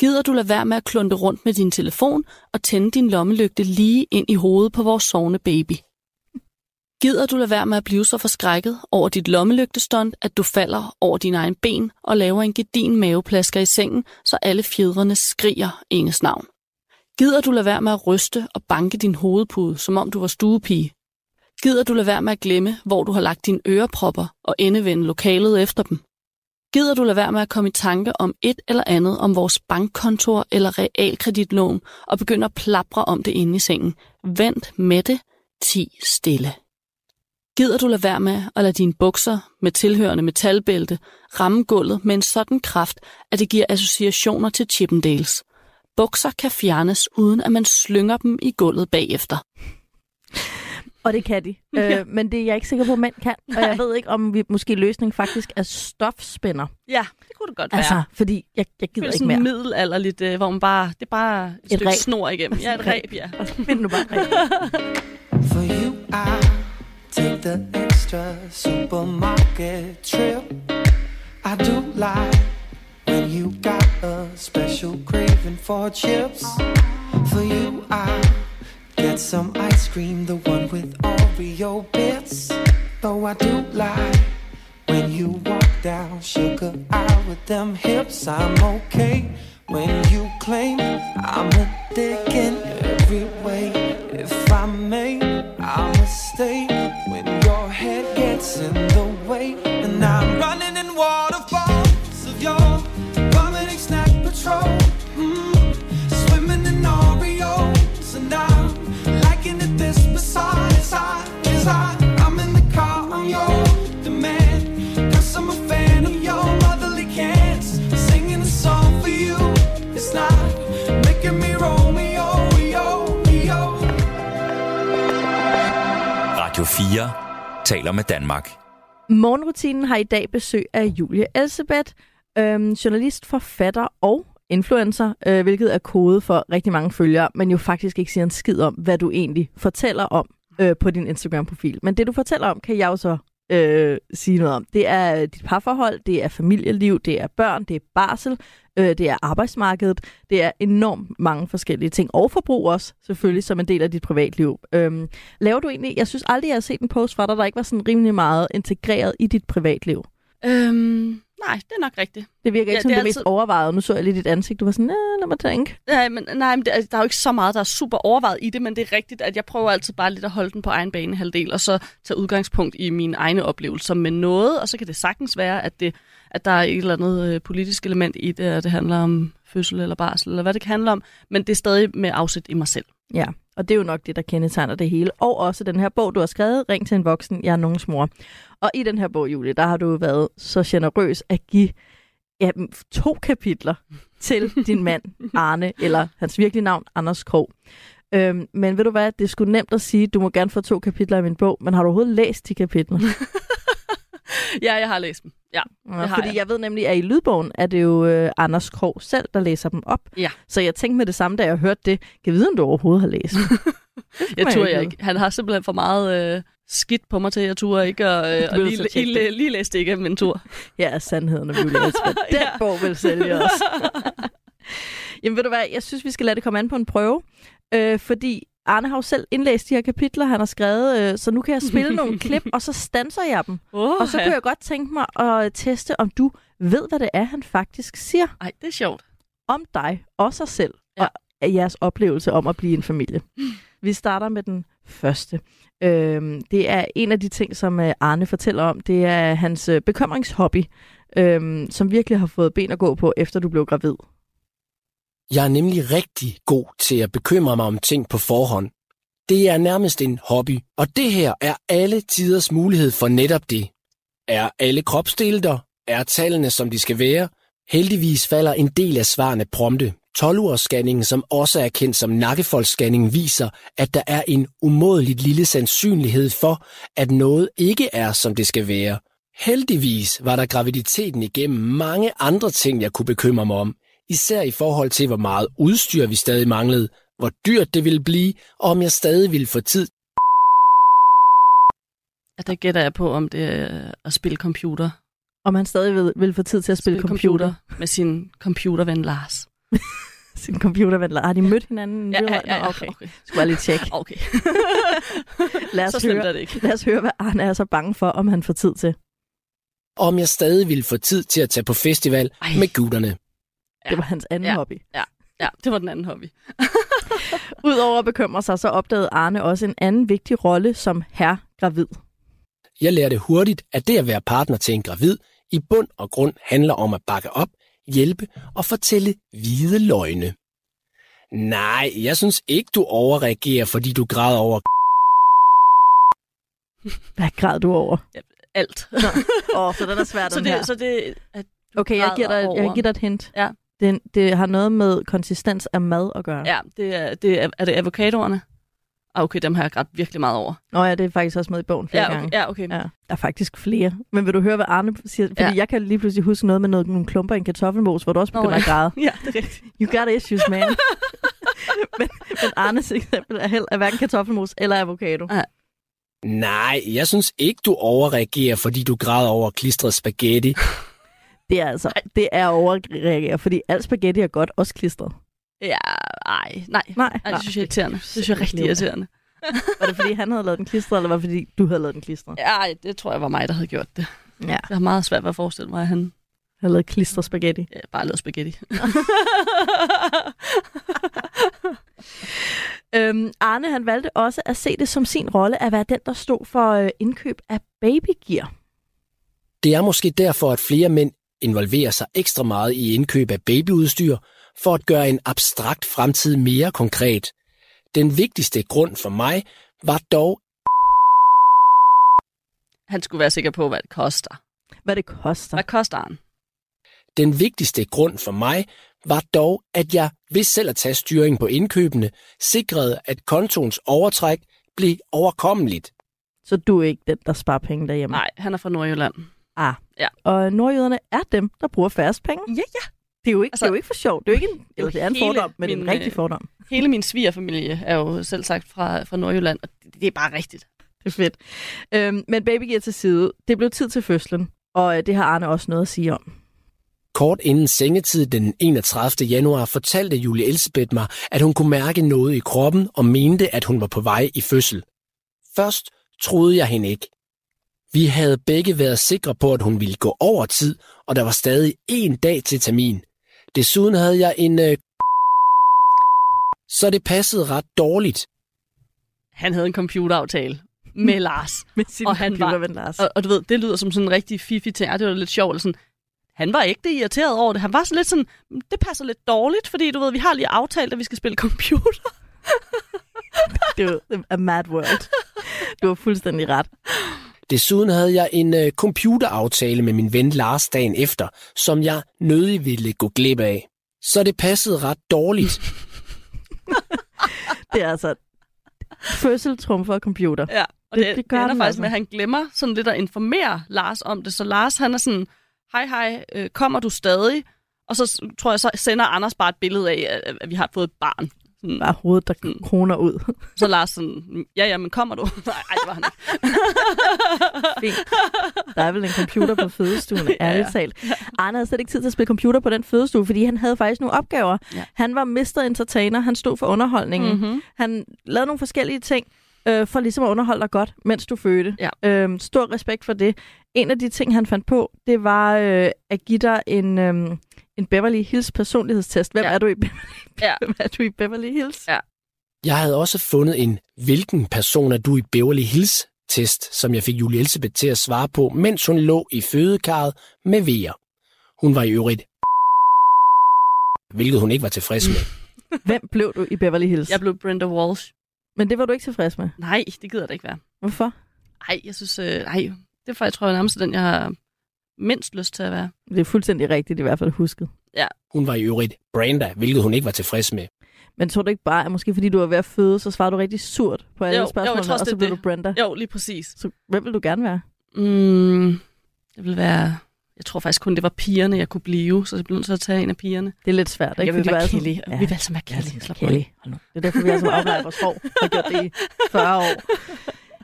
Gider du lade være med at klunte rundt med din telefon og tænde din lommelygte lige ind i hovedet på vores sovende baby? Gider du lade være med at blive så forskrækket over dit lommelygtestunt, at du falder over dine egen ben og laver en gedin maveplasker i sengen, så alle fjedrene skriger Inges navn? Gider du lade være med at ryste og banke din hovedpude, som om du var stuepige? Gider du lade være med at glemme, hvor du har lagt dine ørepropper og endevende lokalet efter dem? Gider du lade være med at komme i tanke om et eller andet om vores bankkontor eller realkreditlån og begynde at plapre om det inde i sengen? Vent med det. Ti stille. Gider du lade være med at lade dine bukser med tilhørende metalbælte ramme gulvet med en sådan kraft, at det giver associationer til Chippendales? Bukser kan fjernes, uden at man slynger dem i gulvet bagefter. Og det kan de. *laughs* Ja. øh, men det er jeg ikke sikker på, at mænd kan. Og jeg ved ikke, om vi måske løsningen faktisk er stofspænder. Ja, det kunne det godt Altså, fordi jeg, jeg gider det er ikke sådan mere. middelalderligt, øh, hvor man bare, det er bare et, et stykke ræb. snor igennem. Ja, et ræb, ja. Find nu bare rigtigt. *laughs* For you, I take the extra supermarket trip. I do like when you got a special craving for chips. For you, I get some ice cream, the one with Oreo bits. Though I do like when you walk down sugar aisle with them hips. I'm okay when you claim I'm a dick in every way. If I may, I'ma stay when your head gets in the way. Taler med Danmark. Morgenrutinen har i dag besøg af Julie Elsebeth, øhm, journalist, forfatter og influencer, øh, hvilket er kode for rigtig mange følgere, men jo faktisk ikke siger en skid om, hvad du egentlig fortæller om øh, på din Instagram-profil. Men det, du fortæller om, kan jeg jo så øh, sige noget om. Det er dit parforhold, det er familieliv, det er børn, det er barsel, øh, det er arbejdsmarkedet, det er enormt mange forskellige ting. Og forbrug også, selvfølgelig, som en del af dit privatliv. Øhm, laver du egentlig, jeg synes aldrig, jeg har set en post fra dig, der ikke var sådan rimelig meget integreret i dit privatliv. Øhm, nej, det er nok rigtigt. Det virker ikke Ja, som det det, er mest altid- overvejet. Nu så jeg lidt dit ansigt, du var sådan, lad mig tænke. Nej, men, nej, men det, er- der er jo ikke så meget, der er super overvejet i det, men det er rigtigt, at jeg prøver altid bare lidt at holde den på egen bane halvdel, og så tage udgangspunkt i mine egne oplevelser med noget, og så kan det sagtens være, at, det, at der er et eller andet øh, politisk element i det, og det handler om fødsel eller barsel, eller hvad det kan handle om, men det er stadig med afsæt i mig selv. Ja, og det er jo nok det, der kendetegner det hele. Og også den her bog, du har skrevet, Ring til en voksen, jeg er nogens mor. Og i den her bog, Julie, der har du været så generøs at give ja, to kapitler til *laughs* din mand, Arne, eller hans virkelige navn, Anders Krog. Øhm, men ved du hvad, det er sgu nemt at sige, du må gerne få to kapitler af min bog, men har du overhovedet læst de kapitler? *laughs* Ja, jeg har læst dem. Ja, Ja, har fordi jeg. jeg. ved nemlig, at i lydbogen er det jo øh, Anders Krog selv, der læser dem op. Ja. Så jeg tænkte med det samme, da jeg hørte det, kan vide, om du overhovedet har læst *laughs* jeg tror ikke jeg ikke. Han har simpelthen for meget øh, skidt på mig til, jeg turde ikke at, øh, *laughs* og er lige, lige, lige, læse det igennem en tur. *laughs* Er sandheden Julie Elsebeth. Den Ja. bog vil sælge os. Jamen ved du hvad, jeg synes, vi skal lade det komme an på en prøve. Øh, fordi Arne har jo selv indlæst de her kapitler, han har skrevet, øh, så nu kan jeg spille nogle *laughs* klip, og så stanser jeg dem. Oh, Og så kunne jeg godt tænke mig at teste, om du ved, hvad det er, han faktisk siger Ej, det er sjovt. om dig og sig selv, Ja. og jeres oplevelse om at blive en familie. *laughs* Vi starter med den første. Øhm, det er en af de ting, som øh, Arne fortæller om. Det er hans øh, bekymringshobby, øhm, som virkelig har fået ben at gå på, efter du blev gravid. Jeg er nemlig rigtig god til at bekymre mig om ting på forhånd. Det er nærmest en hobby, og det her er alle tiders mulighed for netop det. Er alle kropsdele der? Er tallene, som de skal være? Heldigvis falder en del af svarene prompte. 12-ugersscanningen, som også er kendt som nakkefoldsscanningen, viser, at der er en umådeligt lille sandsynlighed for, at noget ikke er, som det skal være. Heldigvis var der graviditeten igennem mange andre ting, jeg kunne bekymre mig om. Især i forhold til, hvor meget udstyr vi stadig manglede, hvor dyrt det ville blive, og om jeg stadig ville få tid Ja, der gætter jeg på, om det er at spille computer. Om han stadig vil, vil få tid til at spille, computer. med sin computerven Lars. *laughs* Sin computerven. Har de mødt hinanden? Ja, ja, ja, Nå, ja. okay. okay. Skal bare lige tjekke. okay. *laughs* Lad os, så høre, er det ikke. lad os høre, hvad Arne er så bange for, om han får tid til. og om jeg stadig ville få tid til at tage på festival Ej. med gutterne. Det var hans anden Ja. hobby. Ja, *laughs* det var den anden hobby. *laughs* Udover at bekymre sig, så opdagede Arne også en anden vigtig rolle som herr gravid. Jeg lærte hurtigt, at det at være partner til en gravid i bund og grund handler om at bakke op, hjælpe og fortælle hvide løgne. Nej, jeg synes ikke, du overreagerer, fordi du græder over *laughs* Hvad græd du over? Alt. Åh, oh, så den er svært, så, den her. det, så det, at Okay, jeg giver, dig, græder jeg giver dig et hint. Ja. Det, det har noget med konsistens af mad at gøre. ja, det er, det er, er det avocadoerne? Ah, okay, dem har jeg grædt virkelig meget over. Nå ja, det er faktisk også med i bogen flere Ja, okay. gange. Ja, okay. Ja, der er faktisk flere. Men vil du høre, hvad Arne siger? Fordi Ja. jeg kan lige pludselig huske noget med noget, nogle klumper i en kartoffelmos, hvor du også Nå, begynder ja. at græde. *laughs* ja, det er rigtigt. You got issues, man. *laughs* men, men Arnes eksempel er, held, er hverken kartoffelmos eller avocado. Ja. Nej, jeg synes ikke, du overreagerer, fordi du græder over klistret spaghetti. *laughs* Det er altså, det er overreagere, fordi alt spaghetti er godt, også klistret. Ja, ej, nej. Nej, Ej, det synes jeg er irriterende. Det synes jeg er rigtig irriterende. Var det fordi, han havde lavet den klistret, eller var det fordi, du havde lavet den klistret? Ja, ej, det tror jeg var mig, der havde gjort det. Ja. Jeg har meget svært ved at forestille mig, at han Jeg havde lavet klistret spaghetti. ja, bare lavede spaghetti. *laughs* Øhm, Arne, han valgte også at se det som sin rolle at være den, der stod for øh, indkøb af babygear. Det er måske derfor, at flere mænd involverer sig ekstra meget i indkøb af babyudstyr, for at gøre en abstrakt fremtid mere konkret. Den vigtigste grund for mig var dog, Han skulle være sikker på, hvad det koster. Hvad det koster. Hvad koster han? den vigtigste grund for mig var dog, at jeg ved selv at tage styring på indkøbene, sikrede, at kontoens overtræk blev overkommeligt. Så du er ikke den, der sparer penge derhjemme. Nej, han er fra Nordjylland. Ah. Ja. Og nordjyderne er dem, der bruger færrest penge. Ja, ja. Det er jo ikke, Altså, altså, det er jo ikke for sjov. Det er jo ikke en, eller det er en fordom, men min, en rigtig øh, fordom. Hele min svigerfamilie er jo selv sagt fra, fra Nordjylland, og det, det er bare rigtigt. Det er fedt. Øhm, men babygear til side. Det blev tid til fødslen, og øh, det har Arne også noget at sige om. Kort inden sengetid den 31. januar fortalte Julie Elsebeth mig, at hun kunne mærke noget i kroppen og mente, at hun var på vej i fødsel. Først troede jeg hende ikke. Vi havde begge været sikre på, at hun ville gå over tid, og der var stadig en dag til termin. Desuden havde jeg en... Øh... Så det passede ret dårligt. Han havde en computeraftale med *laughs* Lars. Med sin Og han var- Lars. Og, og du ved, det lyder som sådan en rigtig fifi ting. Det var lidt sjovt. Eller sådan. Han var ikke det irriteret over det. Han var sådan lidt sådan, "Mm, det passer lidt dårligt, fordi du ved, vi har lige aftalt, at vi skal spille computer. *laughs* Det er jo a mad world. Du har fuldstændig ret. Desuden havde jeg en øh, computeraftale med min ven Lars dagen efter, som jeg nødig ville gå glip af. Så det passede ret dårligt. *laughs* Det er altså fødsel trumfer computer. Ja, og Det- det, det, det gør det ender faktisk altså. med, at han glemmer sådan lidt at informere Lars om det. Så Lars, han er sådan, hej hej, øh, kommer du stadig? Og så tror jeg, så sender Anders bare et billede af, at, at vi har fået et barn. Sådan, Bare hovedet, der Mm. kroner ud. *laughs* så Lars sådan, ja, ja, men kommer du? *laughs* Nej, ej, det var han ikke. *laughs* Fint. Der er vel en computer på fødestuen, Ja, ærligt ja. talt. Arne havde slet ikke tid til at spille computer på den fødestue, fordi han havde faktisk nogle opgaver. Ja. Han var Mr. Entertainer, han stod for underholdningen. Mm-hmm. Han lavede nogle forskellige ting, øh, for ligesom at underholde dig godt, mens du fødte. Ja. Øhm, stor respekt for det. En af de ting, han fandt på, det var øh, at give dig en, øhm, en Beverly Hills personlighedstest. Hvem, Ja. er du i Beverly, Ja. Hvem er du i Beverly Hills? Ja. Jeg havde også fundet en hvilken person er du i Beverly Hills test, som jeg fik Julie Elisabeth til at svare på, mens hun lå i fødekarret med vejer. Hun var i øvrigt hvilket hun ikke var tilfreds med. *laughs* Hvem blev du i Beverly Hills? Jeg blev Brenda Walsh. Men det var du ikke tilfreds med. Nej, det gider det ikke være. Hvorfor? Nej, jeg synes, øh, nej, det er faktisk, tror jeg, nærmest den, jeg har mindst lyst til at være. Det er fuldstændig rigtigt i hvert fald husket. Hun var i øvrigt Branda, hvilket hun ikke var tilfreds med. Men tror du ikke bare, at måske fordi du var ved at føde, så svarede du rigtig surt på alle Jo, jo, jeg spørgsmålene, tror og så det blev det. du Brenda? Jo, lige præcis. Så hvem vil du gerne være? Mm, det vil være... Jeg tror faktisk kun, det var pigerne, jeg kunne blive, så jeg blev nødt til at tage en af pigerne. Det er lidt svært, ikke? Jeg vil Fordi være Kelly. Ja. Vi vil altså være Ja, Kelly. det Slap Kelly. Det er derfor, vi er som aflejer vores hår. har gjort det i 40 år.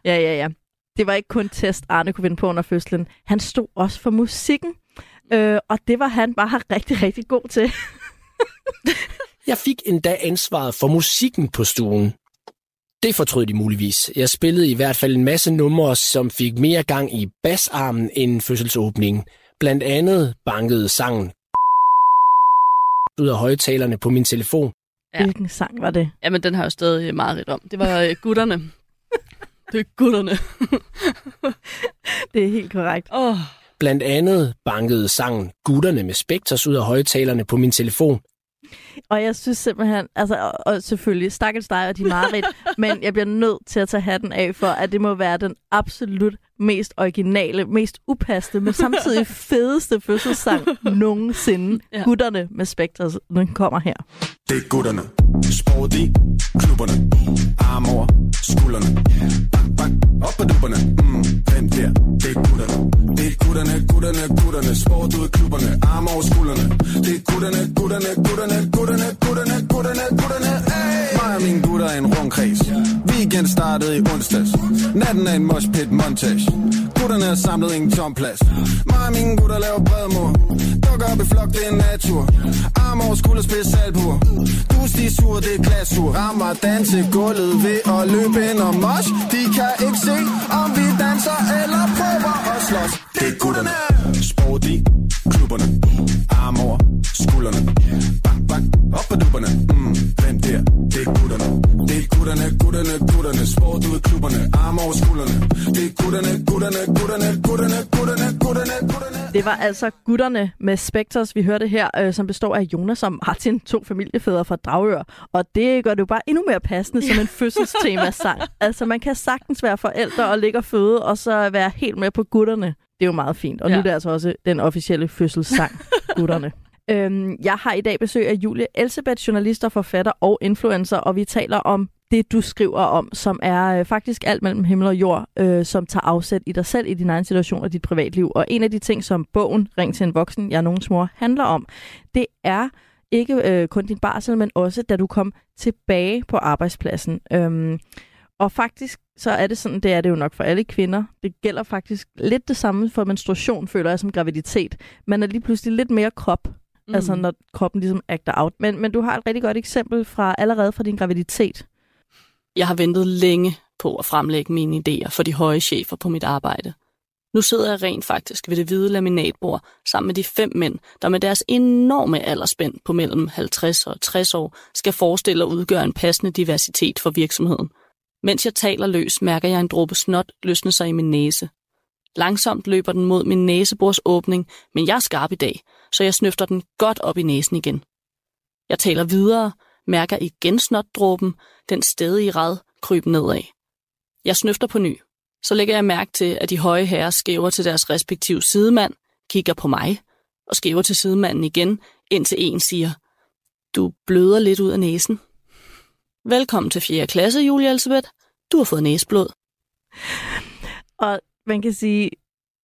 Ja, ja, ja. Det var ikke kun test, Arne kunne vinde på under fødslen. Han stod også for musikken. Øh, og det var han bare *laughs* rigtig, rigtig god til. *laughs* Jeg fik endda ansvaret for musikken på stuen. Det fortrød de muligvis. Jeg spillede i hvert fald en masse numre, som fik mere gang i basarmen end fødselsåbningen. Blandt andet bankede sangen *laughs* ud af højtalerne på min telefon. Ja. Hvilken sang var det? Jamen, den har jeg jo stadig meget ret om. Det var øh, gutterne. Det er gutterne. *laughs* Det er helt korrekt. Oh, Blandt andet bankede sangen Gutterne med Spectres ud af højtalerne på min telefon. Og jeg synes simpelthen, altså, og, og selvfølgelig, stakkels dig og de mareridt, *laughs* men jeg bliver nødt til at tage hatten af for, at det må være den absolut mest originale, mest upassende, men samtidig *laughs* fedeste fødselssang nogensinde. Ja. Gutterne med Spectres, den kommer her. Det er gutterne. Sport i klubberne. Arm over skuldrene. Bang, bang, op på dupperne. Mm, den der, det er gutterne. Det er gutterne, gutterne, gutterne. Sport ud i klubberne. Arm over skuldrene. Det er gutterne, gutterne, gutterne, gutterne, gutterne, gutterne, gutterne. Hey! Mig og mine gutter en rundkreds. Weekend startede i onsdags. Natten er en moshpit montage. Gutterne har samlet i en tom plads. Mig og mine gutter laver bredmor Dukker op i flok, det er natur. Arm over skulder, spids albuer. Du er sur, det er glasur. Rammer danse gulvet ved at løbe ind og mosh. De kan ikke se, om vi danser eller prøver at slås. Det er gutterne. Sport i klubberne. Arm over skuldrene. Bang, bang, op på dupperne. Mm, hvem der? Det er gutterne. Det er gutterne, gutterne, gutterne. Sport ud i klubberne. Arm over skuldrene. Det er gutterne, gutterne, gutterne, gutterne, gutterne, gutterne, gutterne. Det var altså gutterne med Spectres, vi hørte her, øh, som består af Jonas og Martin, to familiefædre fra Dragør. Og det gør det jo bare endnu mere passende som en *laughs* fødselstema-sang. Altså, man kan sagtens være forældre og ligge og føde, og så være helt med på gutterne. Det er jo meget fint. Og ja. nu er det altså også den officielle fødselssang, gutterne. *laughs* Øhm, jeg har i dag besøg af Julie Elsebeth, journalist og forfatter og influencer, og vi taler om det, du skriver om, som er øh, faktisk alt mellem himmel og jord, øh, som tager afsæt i dig selv, i din egen situation og dit privatliv. Og en af de ting, som bogen Ring til en voksen, jeg er nogens mor, handler om, det er ikke øh, kun din barsel, men også da du kom tilbage på arbejdspladsen. Øhm, og faktisk så er det sådan, det er det jo nok for alle kvinder. Det gælder faktisk lidt det samme for menstruation, føler jeg, som graviditet. Man er lige pludselig lidt mere krop, mm. altså når kroppen ligesom acter out. Men, men du har et rigtig godt eksempel fra allerede fra din graviditet. Jeg har ventet længe på at fremlægge mine idéer for de høje chefer på mit arbejde. Nu sidder jeg rent faktisk ved det hvide laminatbord sammen med de fem mænd, der med deres enorme aldersspænd på mellem 50 og 60 år skal forestille at udgøre en passende diversitet for virksomheden. Mens jeg taler løs, mærker jeg en dråbe snot løsne sig i min næse. Langsomt løber den mod min næsebords åbning, men jeg er skarp i dag, så jeg snøfter den godt op i næsen igen. Jeg taler videre, mærker igen snotdråben, den stedige rad krybe nedad. Jeg snøfter på ny. Så lægger jeg mærke til, at de høje herrer skæver til deres respektive sidemand, kigger på mig og skæver til sidemanden igen, indtil en siger, du bløder lidt ud af næsen. Velkommen til 4. klasse, Julie Elisabeth. Du har fået næsblod. Og man kan sige,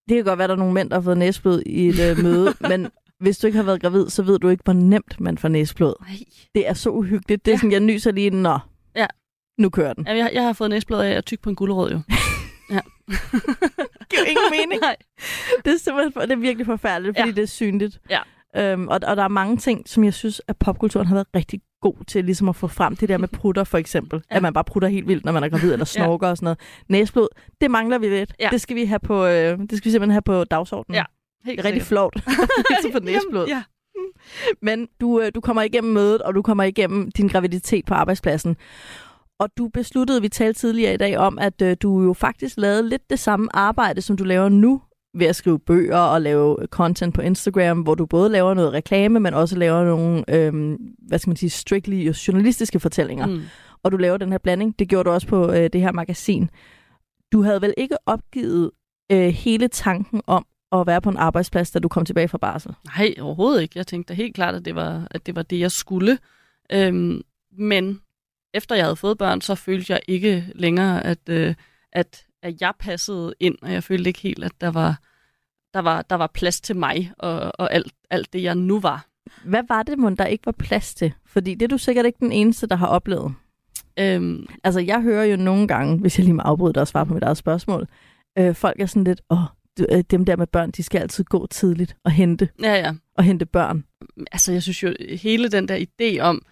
det kan godt være, at der er nogle mænd, der har fået næsblod i et øh, møde, *laughs* men Hvis du ikke har været gravid, så ved du ikke, hvor nemt man får næseblod. Nej. Det er så uhyggeligt. Det er Ja. sådan, jeg nyser lige, nå, Ja. nu kører den. Jamen, jeg, jeg har fået næsblod af at tykke på en gulerod jo. *laughs* Ja. Det giver ingen mening. Nej. Det er simpelthen for, det er virkelig forfærdeligt, fordi Ja. det er synligt. Ja. Øhm, og, og der er mange ting, som jeg synes, at popkulturen har været rigtig god til ligesom at få frem. Det der med prutter for eksempel. Ja. Ja. At man bare prutter helt vildt, når man er gravid eller snorker og sådan noget. Næsblod, det mangler vi lidt. Ja. Det skal vi have på, øh, det skal vi simpelthen have på dagsordenen. Ja, Helt Det er rigtig flot. *laughs* Ligesom på *laughs* næsblod. Jamen, ja. Men du, øh, du kommer igennem mødet, og du kommer igennem din graviditet på arbejdspladsen. Og du besluttede, vi talte tidligere i dag om, at øh, du jo faktisk lavede lidt det samme arbejde, som du laver nu, ved at skrive bøger og lave content på Instagram, hvor du både laver noget reklame, men også laver nogle, øh, hvad skal man sige, strictly journalistiske fortællinger. Mm. Mm. Og du laver den her blanding. Det gjorde du også på øh, det her magasin. Du havde vel ikke opgivet øh, hele tanken om at være på en arbejdsplads, da du kom tilbage fra barsel? Nej, overhovedet ikke. Jeg tænkte helt klart, at det var, at det, var det, jeg skulle. Øhm, men efter jeg havde fået børn, så følte jeg ikke længere, at, øh, at, at jeg passede ind, og jeg følte ikke helt, at der var, der var, der var plads til mig og, og alt, alt det, jeg nu var. Hvad var det, mon, der ikke var plads til? Fordi det er du sikkert ikke den eneste, der har oplevet. Øhm, Altså, jeg hører jo nogle gange, hvis jeg lige må afbryde dig og svare på mit eget spørgsmål, øh, folk er sådan lidt, åh, dem der med børn, de skal altid gå tidligt og hente, ja, ja. og hente børn. altså jeg synes jo, hele den der idé om,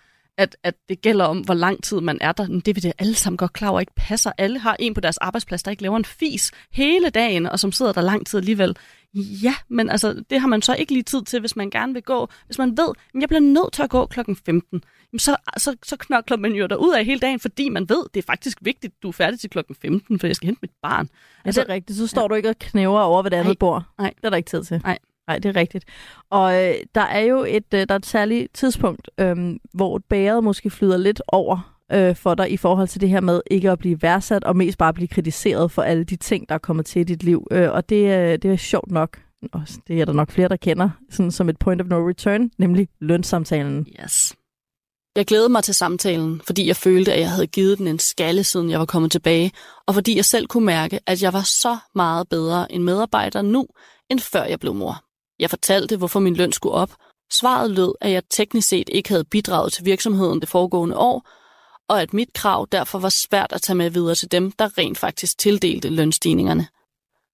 at, at det gælder om, hvor lang tid man er der, men det vil det alle sammen godt klar over ikke passer. Alle har en på deres arbejdsplads, der ikke laver en fis hele dagen, og som sidder der lang tid alligevel. Ja, men altså, det har man så ikke lige tid til, hvis man gerne vil gå. Hvis man ved, at jeg bliver nødt til at gå klokken 15, jamen så, så, så knokler man jo derud af hele dagen, fordi man ved, det er faktisk vigtigt, du er færdig til klokken 15, for jeg skal hente mit barn. Ja, altså, det er rigtigt. Så står ja. du ikke og knæver over ved det andet bord. Nej. Det er der ikke tid til. Nej. Nej, det er rigtigt. Og øh, der er jo et, øh, der er et særligt tidspunkt, øh, hvor bæret måske flyder lidt over øh, for dig i forhold til det her med ikke at blive værdsat, og mest bare blive kritiseret for alle de ting, der er kommet til i dit liv. Øh, og det, øh, det er sjovt nok, også, det er der nok flere, der kender, sådan som et point of no return, nemlig lønsamtalen. Yes. Jeg glædede mig til samtalen, fordi jeg følte, at jeg havde givet den en skalle, siden jeg var kommet tilbage, og fordi jeg selv kunne mærke, at jeg var så meget bedre en medarbejder nu, end før jeg blev mor. Jeg fortalte, hvorfor min løn skulle op. Svaret lød, at jeg teknisk set ikke havde bidraget til virksomheden det foregående år, og at mit krav derfor var svært at tage med videre til dem, der rent faktisk tildelte lønstigningerne.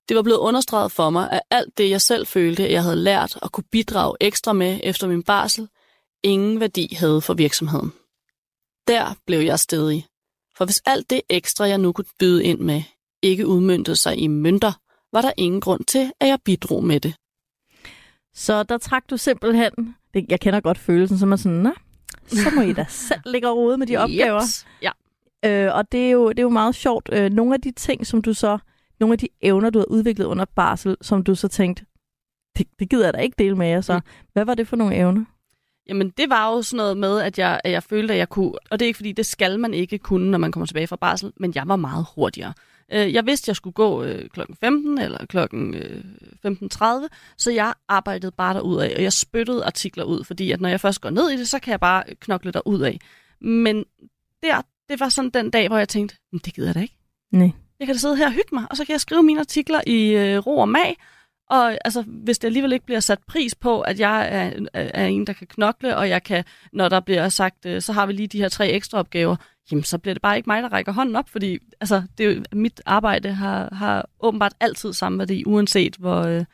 Det var blevet understreget for mig, at alt det, jeg selv følte, at jeg havde lært og kunne bidrage ekstra med efter min barsel, ingen værdi havde for virksomheden. Der blev jeg stedig. For hvis alt det ekstra, jeg nu kunne byde ind med, ikke udmyndtede sig i mønter, var der ingen grund til, at jeg bidrog med det. Så der trak du simpelthen, jeg kender godt følelsen, som er sådan, Nå, så må I da *laughs* selv ligge og rode med de opgaver. Jeps. Ja. Øh, og det er, jo, det er jo meget sjovt. Øh, nogle af de ting, som du så, nogle af de evner, du har udviklet under barsel, som du så tænkte, det, det gider jeg da ikke dele med jer så. Mm. Hvad var det for nogle evner? Jamen, det var jo sådan noget med, at jeg, at jeg følte, at jeg kunne... Og det er ikke, fordi det skal man ikke kunne, når man kommer tilbage fra barsel, men jeg var meget hurtigere. Øh, Jeg vidste, at jeg skulle gå øh, klokken 15 eller klokken øh, 15.30, så jeg arbejdede bare derud af, og jeg spyttede artikler ud, fordi at når jeg først går ned i det, så kan jeg bare knokle derud af. Men der, det var sådan den dag, hvor jeg tænkte, "Men det gider jeg da ikke. Nej. Jeg kan da sidde her og hygge mig, og så kan jeg skrive mine artikler i øh, ro og mag. Og altså, hvis det alligevel ikke bliver sat pris på, at jeg er, er, en, der kan knokle, og jeg kan, når der bliver sagt, øh, så har vi lige de her tre ekstra opgaver, jamen så bliver det bare ikke mig, der rækker hånden op, fordi altså, det er jo, mit arbejde har, har åbenbart altid samme værdi, uanset hvor, øh,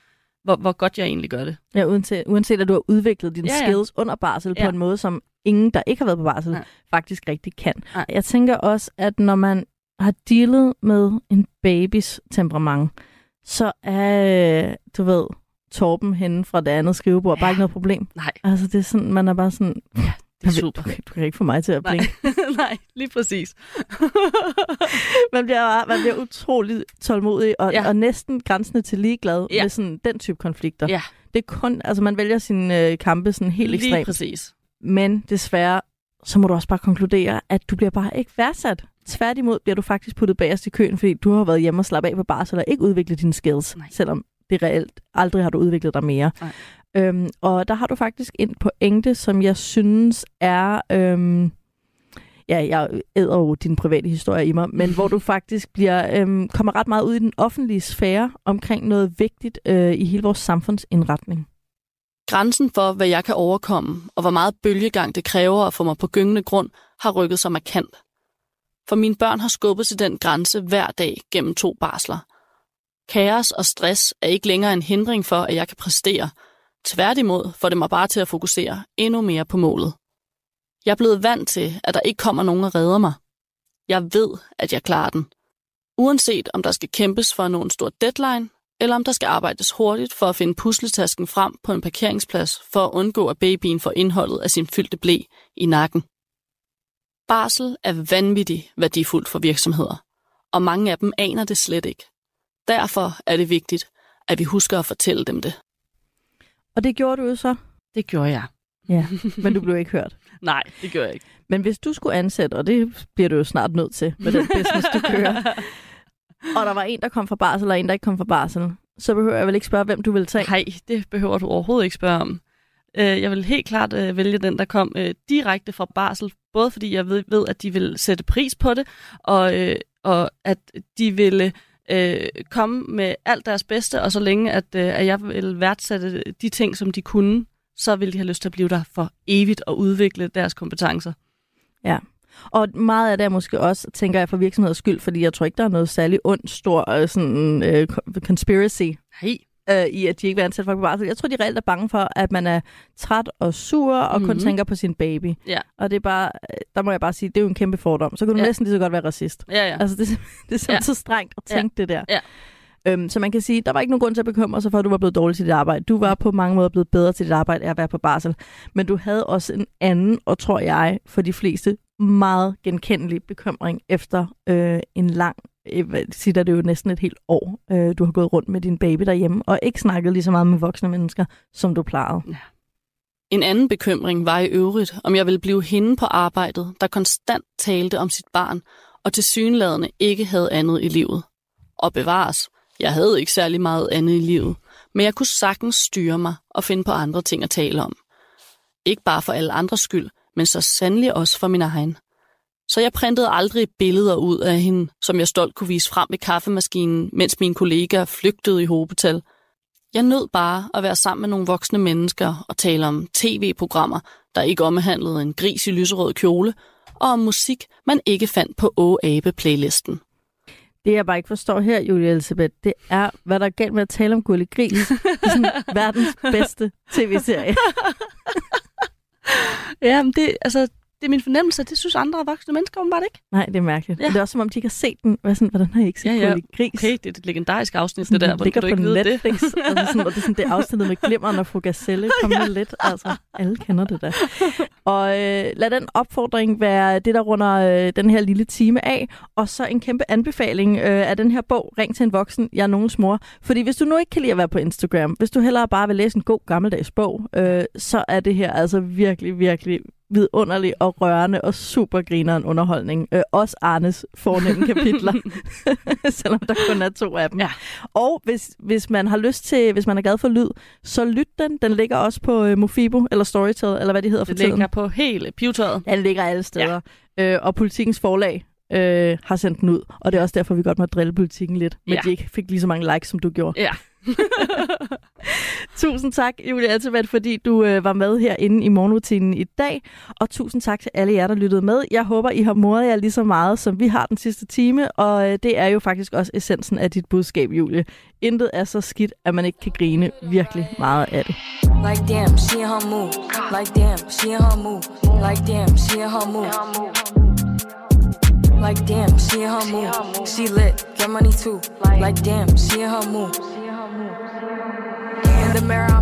hvor, hvor godt jeg egentlig gør det. Ja, uanset, uanset at du har udviklet dine Ja, ja, ja. skills under barsel ja. Ja. på en måde, som ingen, der ikke har været på barsel, Nej. faktisk rigtig kan. Nej. Jeg tænker også, at når man har dealet med en babys temperament, så er, øh, du ved, Torben henne fra det andet skrivebord, ja. bare ikke noget problem. Nej, Altså, det er sådan, man er bare sådan, det er du, super. du, du kan ikke få mig til at blinke. *laughs* Nej, lige præcis. *laughs* man, bliver, bare- man bliver utrolig tålmodig og, ja. Ja. og næsten grænsende til ligeglad ja. Ja. med sådan, den type konflikter. Ja. Det er kun, altså man vælger sine øh, kampe sådan helt lige ekstremt. præcis. Men desværre, så må du også bare konkludere, at du bliver bare ikke værdsat. Tværtimod bliver du faktisk puttet bagerst i køen, fordi du har været hjemme og slappet af på barsel og ikke udviklet dine skills, Nej. selvom det reelt aldrig har du udviklet dig mere. Nej. Øhm, og der har du faktisk en pointe, som jeg synes er... Øhm, ja, jeg æder jo din private historie i mig, men hvor du *laughs* faktisk bliver øhm, kommer ret meget ud i den offentlige sfære omkring noget vigtigt øh, i hele vores samfundsindretning. Grænsen for, hvad jeg kan overkomme, og hvor meget bølgegang det kræver at få mig på gyngende grund, har rykket sig markant. For mine børn har skubbet til den grænse hver dag gennem to barsler. Kaos og stress er ikke længere en hindring for, at jeg kan præstere. Tværtimod får det mig bare til at fokusere endnu mere på målet. Jeg er blevet vant til, at der ikke kommer nogen og redder mig. Jeg ved, at jeg klarer den. Uanset om der skal kæmpes for at nå en stor deadline, eller om der skal arbejdes hurtigt for at finde pusletasken frem på en parkeringsplads for at undgå, at babyen får indholdet af sin fyldte blæ i nakken. Barsel er vanvittigt værdifuldt for virksomheder, og mange af dem aner det slet ikke. Derfor er det vigtigt, at vi husker at fortælle dem det. Og det gjorde du jo så. Det gjorde jeg. Ja, men du blev ikke hørt. *laughs* Nej, det gjorde jeg ikke. Men hvis du skulle ansætte, og det bliver du jo snart nødt til med den business, du kører, *laughs* og der var en, der kom fra barsel, og en, der ikke kom fra barsel, så behøver jeg vel ikke spørge, hvem du vil tage. Nej, det behøver du overhovedet ikke spørge om. Øh, Jeg vil helt klart øh, vælge den, der kom øh, direkte fra barsel, både fordi jeg ved, ved, at de vil sætte pris på det, og, øh, og at de ville øh, komme med alt deres bedste, og så længe at, øh, at jeg vil værdsætte de ting, som de kunne, så vil de have lyst til at blive der for evigt og udvikle deres kompetencer. Ja. Og meget af det er måske også, tænker jeg, for virksomheders skyld, fordi jeg tror ikke, der er noget særlig ondt, stor sådan, øh, conspiracy Hej. Øh, i, at de ikke vil ansætte folk på barsel. Jeg tror, de reelt er bange for, at man er træt og sur og mm-hmm. kun Mhm. tænker på sin baby. Ja. Og det er bare, øh, der må jeg bare sige, det er jo en kæmpe fordom. Så kan du Ja. næsten lige så godt være racist. Ja, ja. Altså, det, er det er simpelthen Ja. ja. så strengt at Ja. tænke det der. Ja. Øhm, så man kan sige, der var ikke nogen grund til at bekymre sig for, at du var blevet dårlig til dit arbejde. Du var på mange måder blevet bedre til dit arbejde af at være på barsel. Men du havde også en anden, og tror jeg, for de fleste, meget genkendelig bekymring efter øh, en lang, øh, siger det jo næsten et helt år, øh, du har gået rundt med din baby derhjemme, og ikke snakket lige så meget med voksne mennesker, som du plejede. En anden bekymring var i øvrigt, om jeg ville blive hende på arbejdet, der konstant talte om sit barn, og til synladende ikke havde andet i livet. Og bevares, jeg havde ikke særlig meget andet i livet, men jeg kunne sagtens styre mig og finde på andre ting at tale om. Ikke bare for alle andres skyld, men så sandelig også for min egen. Så jeg printede aldrig billeder ud af hende, som jeg stolt kunne vise frem ved kaffemaskinen, mens mine kollegaer flygtede i hobetal. Jeg nød bare at være sammen med nogle voksne mennesker og tale om tv-programmer, der ikke omhandlede en gris i lyserød kjole, og om musik, man ikke fandt på Å Abe-playlisten. Det, jeg bare ikke forstår her, Julia Elisabeth, det er, hvad der er galt med at tale om Gulli Gris. Er sådan *laughs* verdens bedste tv-serie. *laughs* Ja, men det, altså, det er min fornemmelse, at det synes andre voksne mennesker åbenbart ikke. Nej, det er mærkeligt. Ja. Det er også som om, de ikke har set den. Hvad sådan, hvordan har I ikke set Ja, ja, Gris? Okay, det er et legendarisk afsnit, Sådan, det der. kan du ikke på vide Netflix. det? altså sådan, og det er sådan det afsnittet med glimmeren og fru Gazelle. *laughs* Kom ja. lidt. Altså, alle kender det da. Og øh, lad den opfordring være det, der runder øh, den her lille time af. Og så en kæmpe anbefaling øh, af den her bog, Ring til en voksen, jeg er nogens mor. Fordi hvis du nu ikke kan lide at være på Instagram, hvis du hellere bare vil læse en god gammeldags bog, øh, så er det her altså virkelig, virkelig vidunderlig og rørende og super grineren underholdning. Øh, også Arnes fornemme kapitler, *laughs* selvom der kun er to af dem. Ja. Og hvis, hvis man har lyst til, hvis man er glad for lyd, så lyt den. Den ligger også på øh, Mofibo eller Storytel, eller hvad de hedder for Det tiden. ligger på hele pivetøjet. Den ligger alle steder. Ja. Øh, og Politikens forlag øh, har sendt den ud. Og det er også derfor, vi godt må drille politikken lidt. Men Ja. de ikke fik lige så mange likes, som du gjorde. Ja. *laughs* *laughs* Tusind tak, Julie Altevad, fordi du øh, var med herinde i morgenrutinen i dag. Og tusind tak til alle jer, der lyttede med. Jeg håber, I har moret jer lige så meget, som vi har den sidste time. Og øh, det er jo faktisk også essensen af dit budskab, Julie. Intet er så skidt, at man ikke kan grine virkelig meget af det. Like damn, she her move. Like damn, she her move. Like damn, she her move. Like damn, she in her move. She lit, get money too. Like damn, she in her move. In the mirror, I'm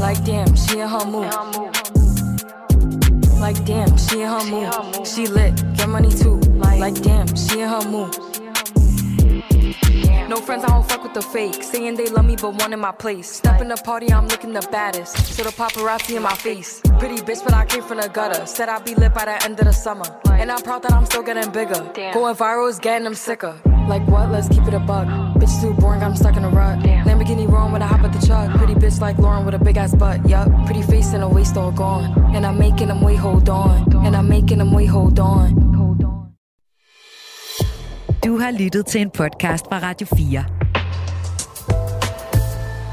Like, damn, she in her move. Like, damn, she in her move. She lit, get money too. Like, damn, she in her move. No friends, I don't fuck with the fake. Saying they love me, but one in my place. Step in the party, I'm looking the baddest. So the paparazzi in my face. Pretty bitch, but I came from the gutter. Said I'd be lit by the end of the summer. And I'm proud that I'm still getting bigger. Going viral is getting them sicker. Like what? Let's keep it a buck. Bitch too boring, I'm stuck in a rut. Lamborghini wrong when I hop at the truck. Bitch like Lauren with a big ass butt. Yup. Pretty face and a waist all gone. And I'm making them wait, hold on. And I'm making them wait, hold on. Du har lyttet til en podcast fra Radio 4.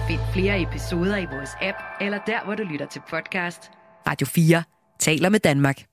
Find flere episoder i vores app, eller der, hvor du lytter til podcast. Radio 4 taler med Danmark.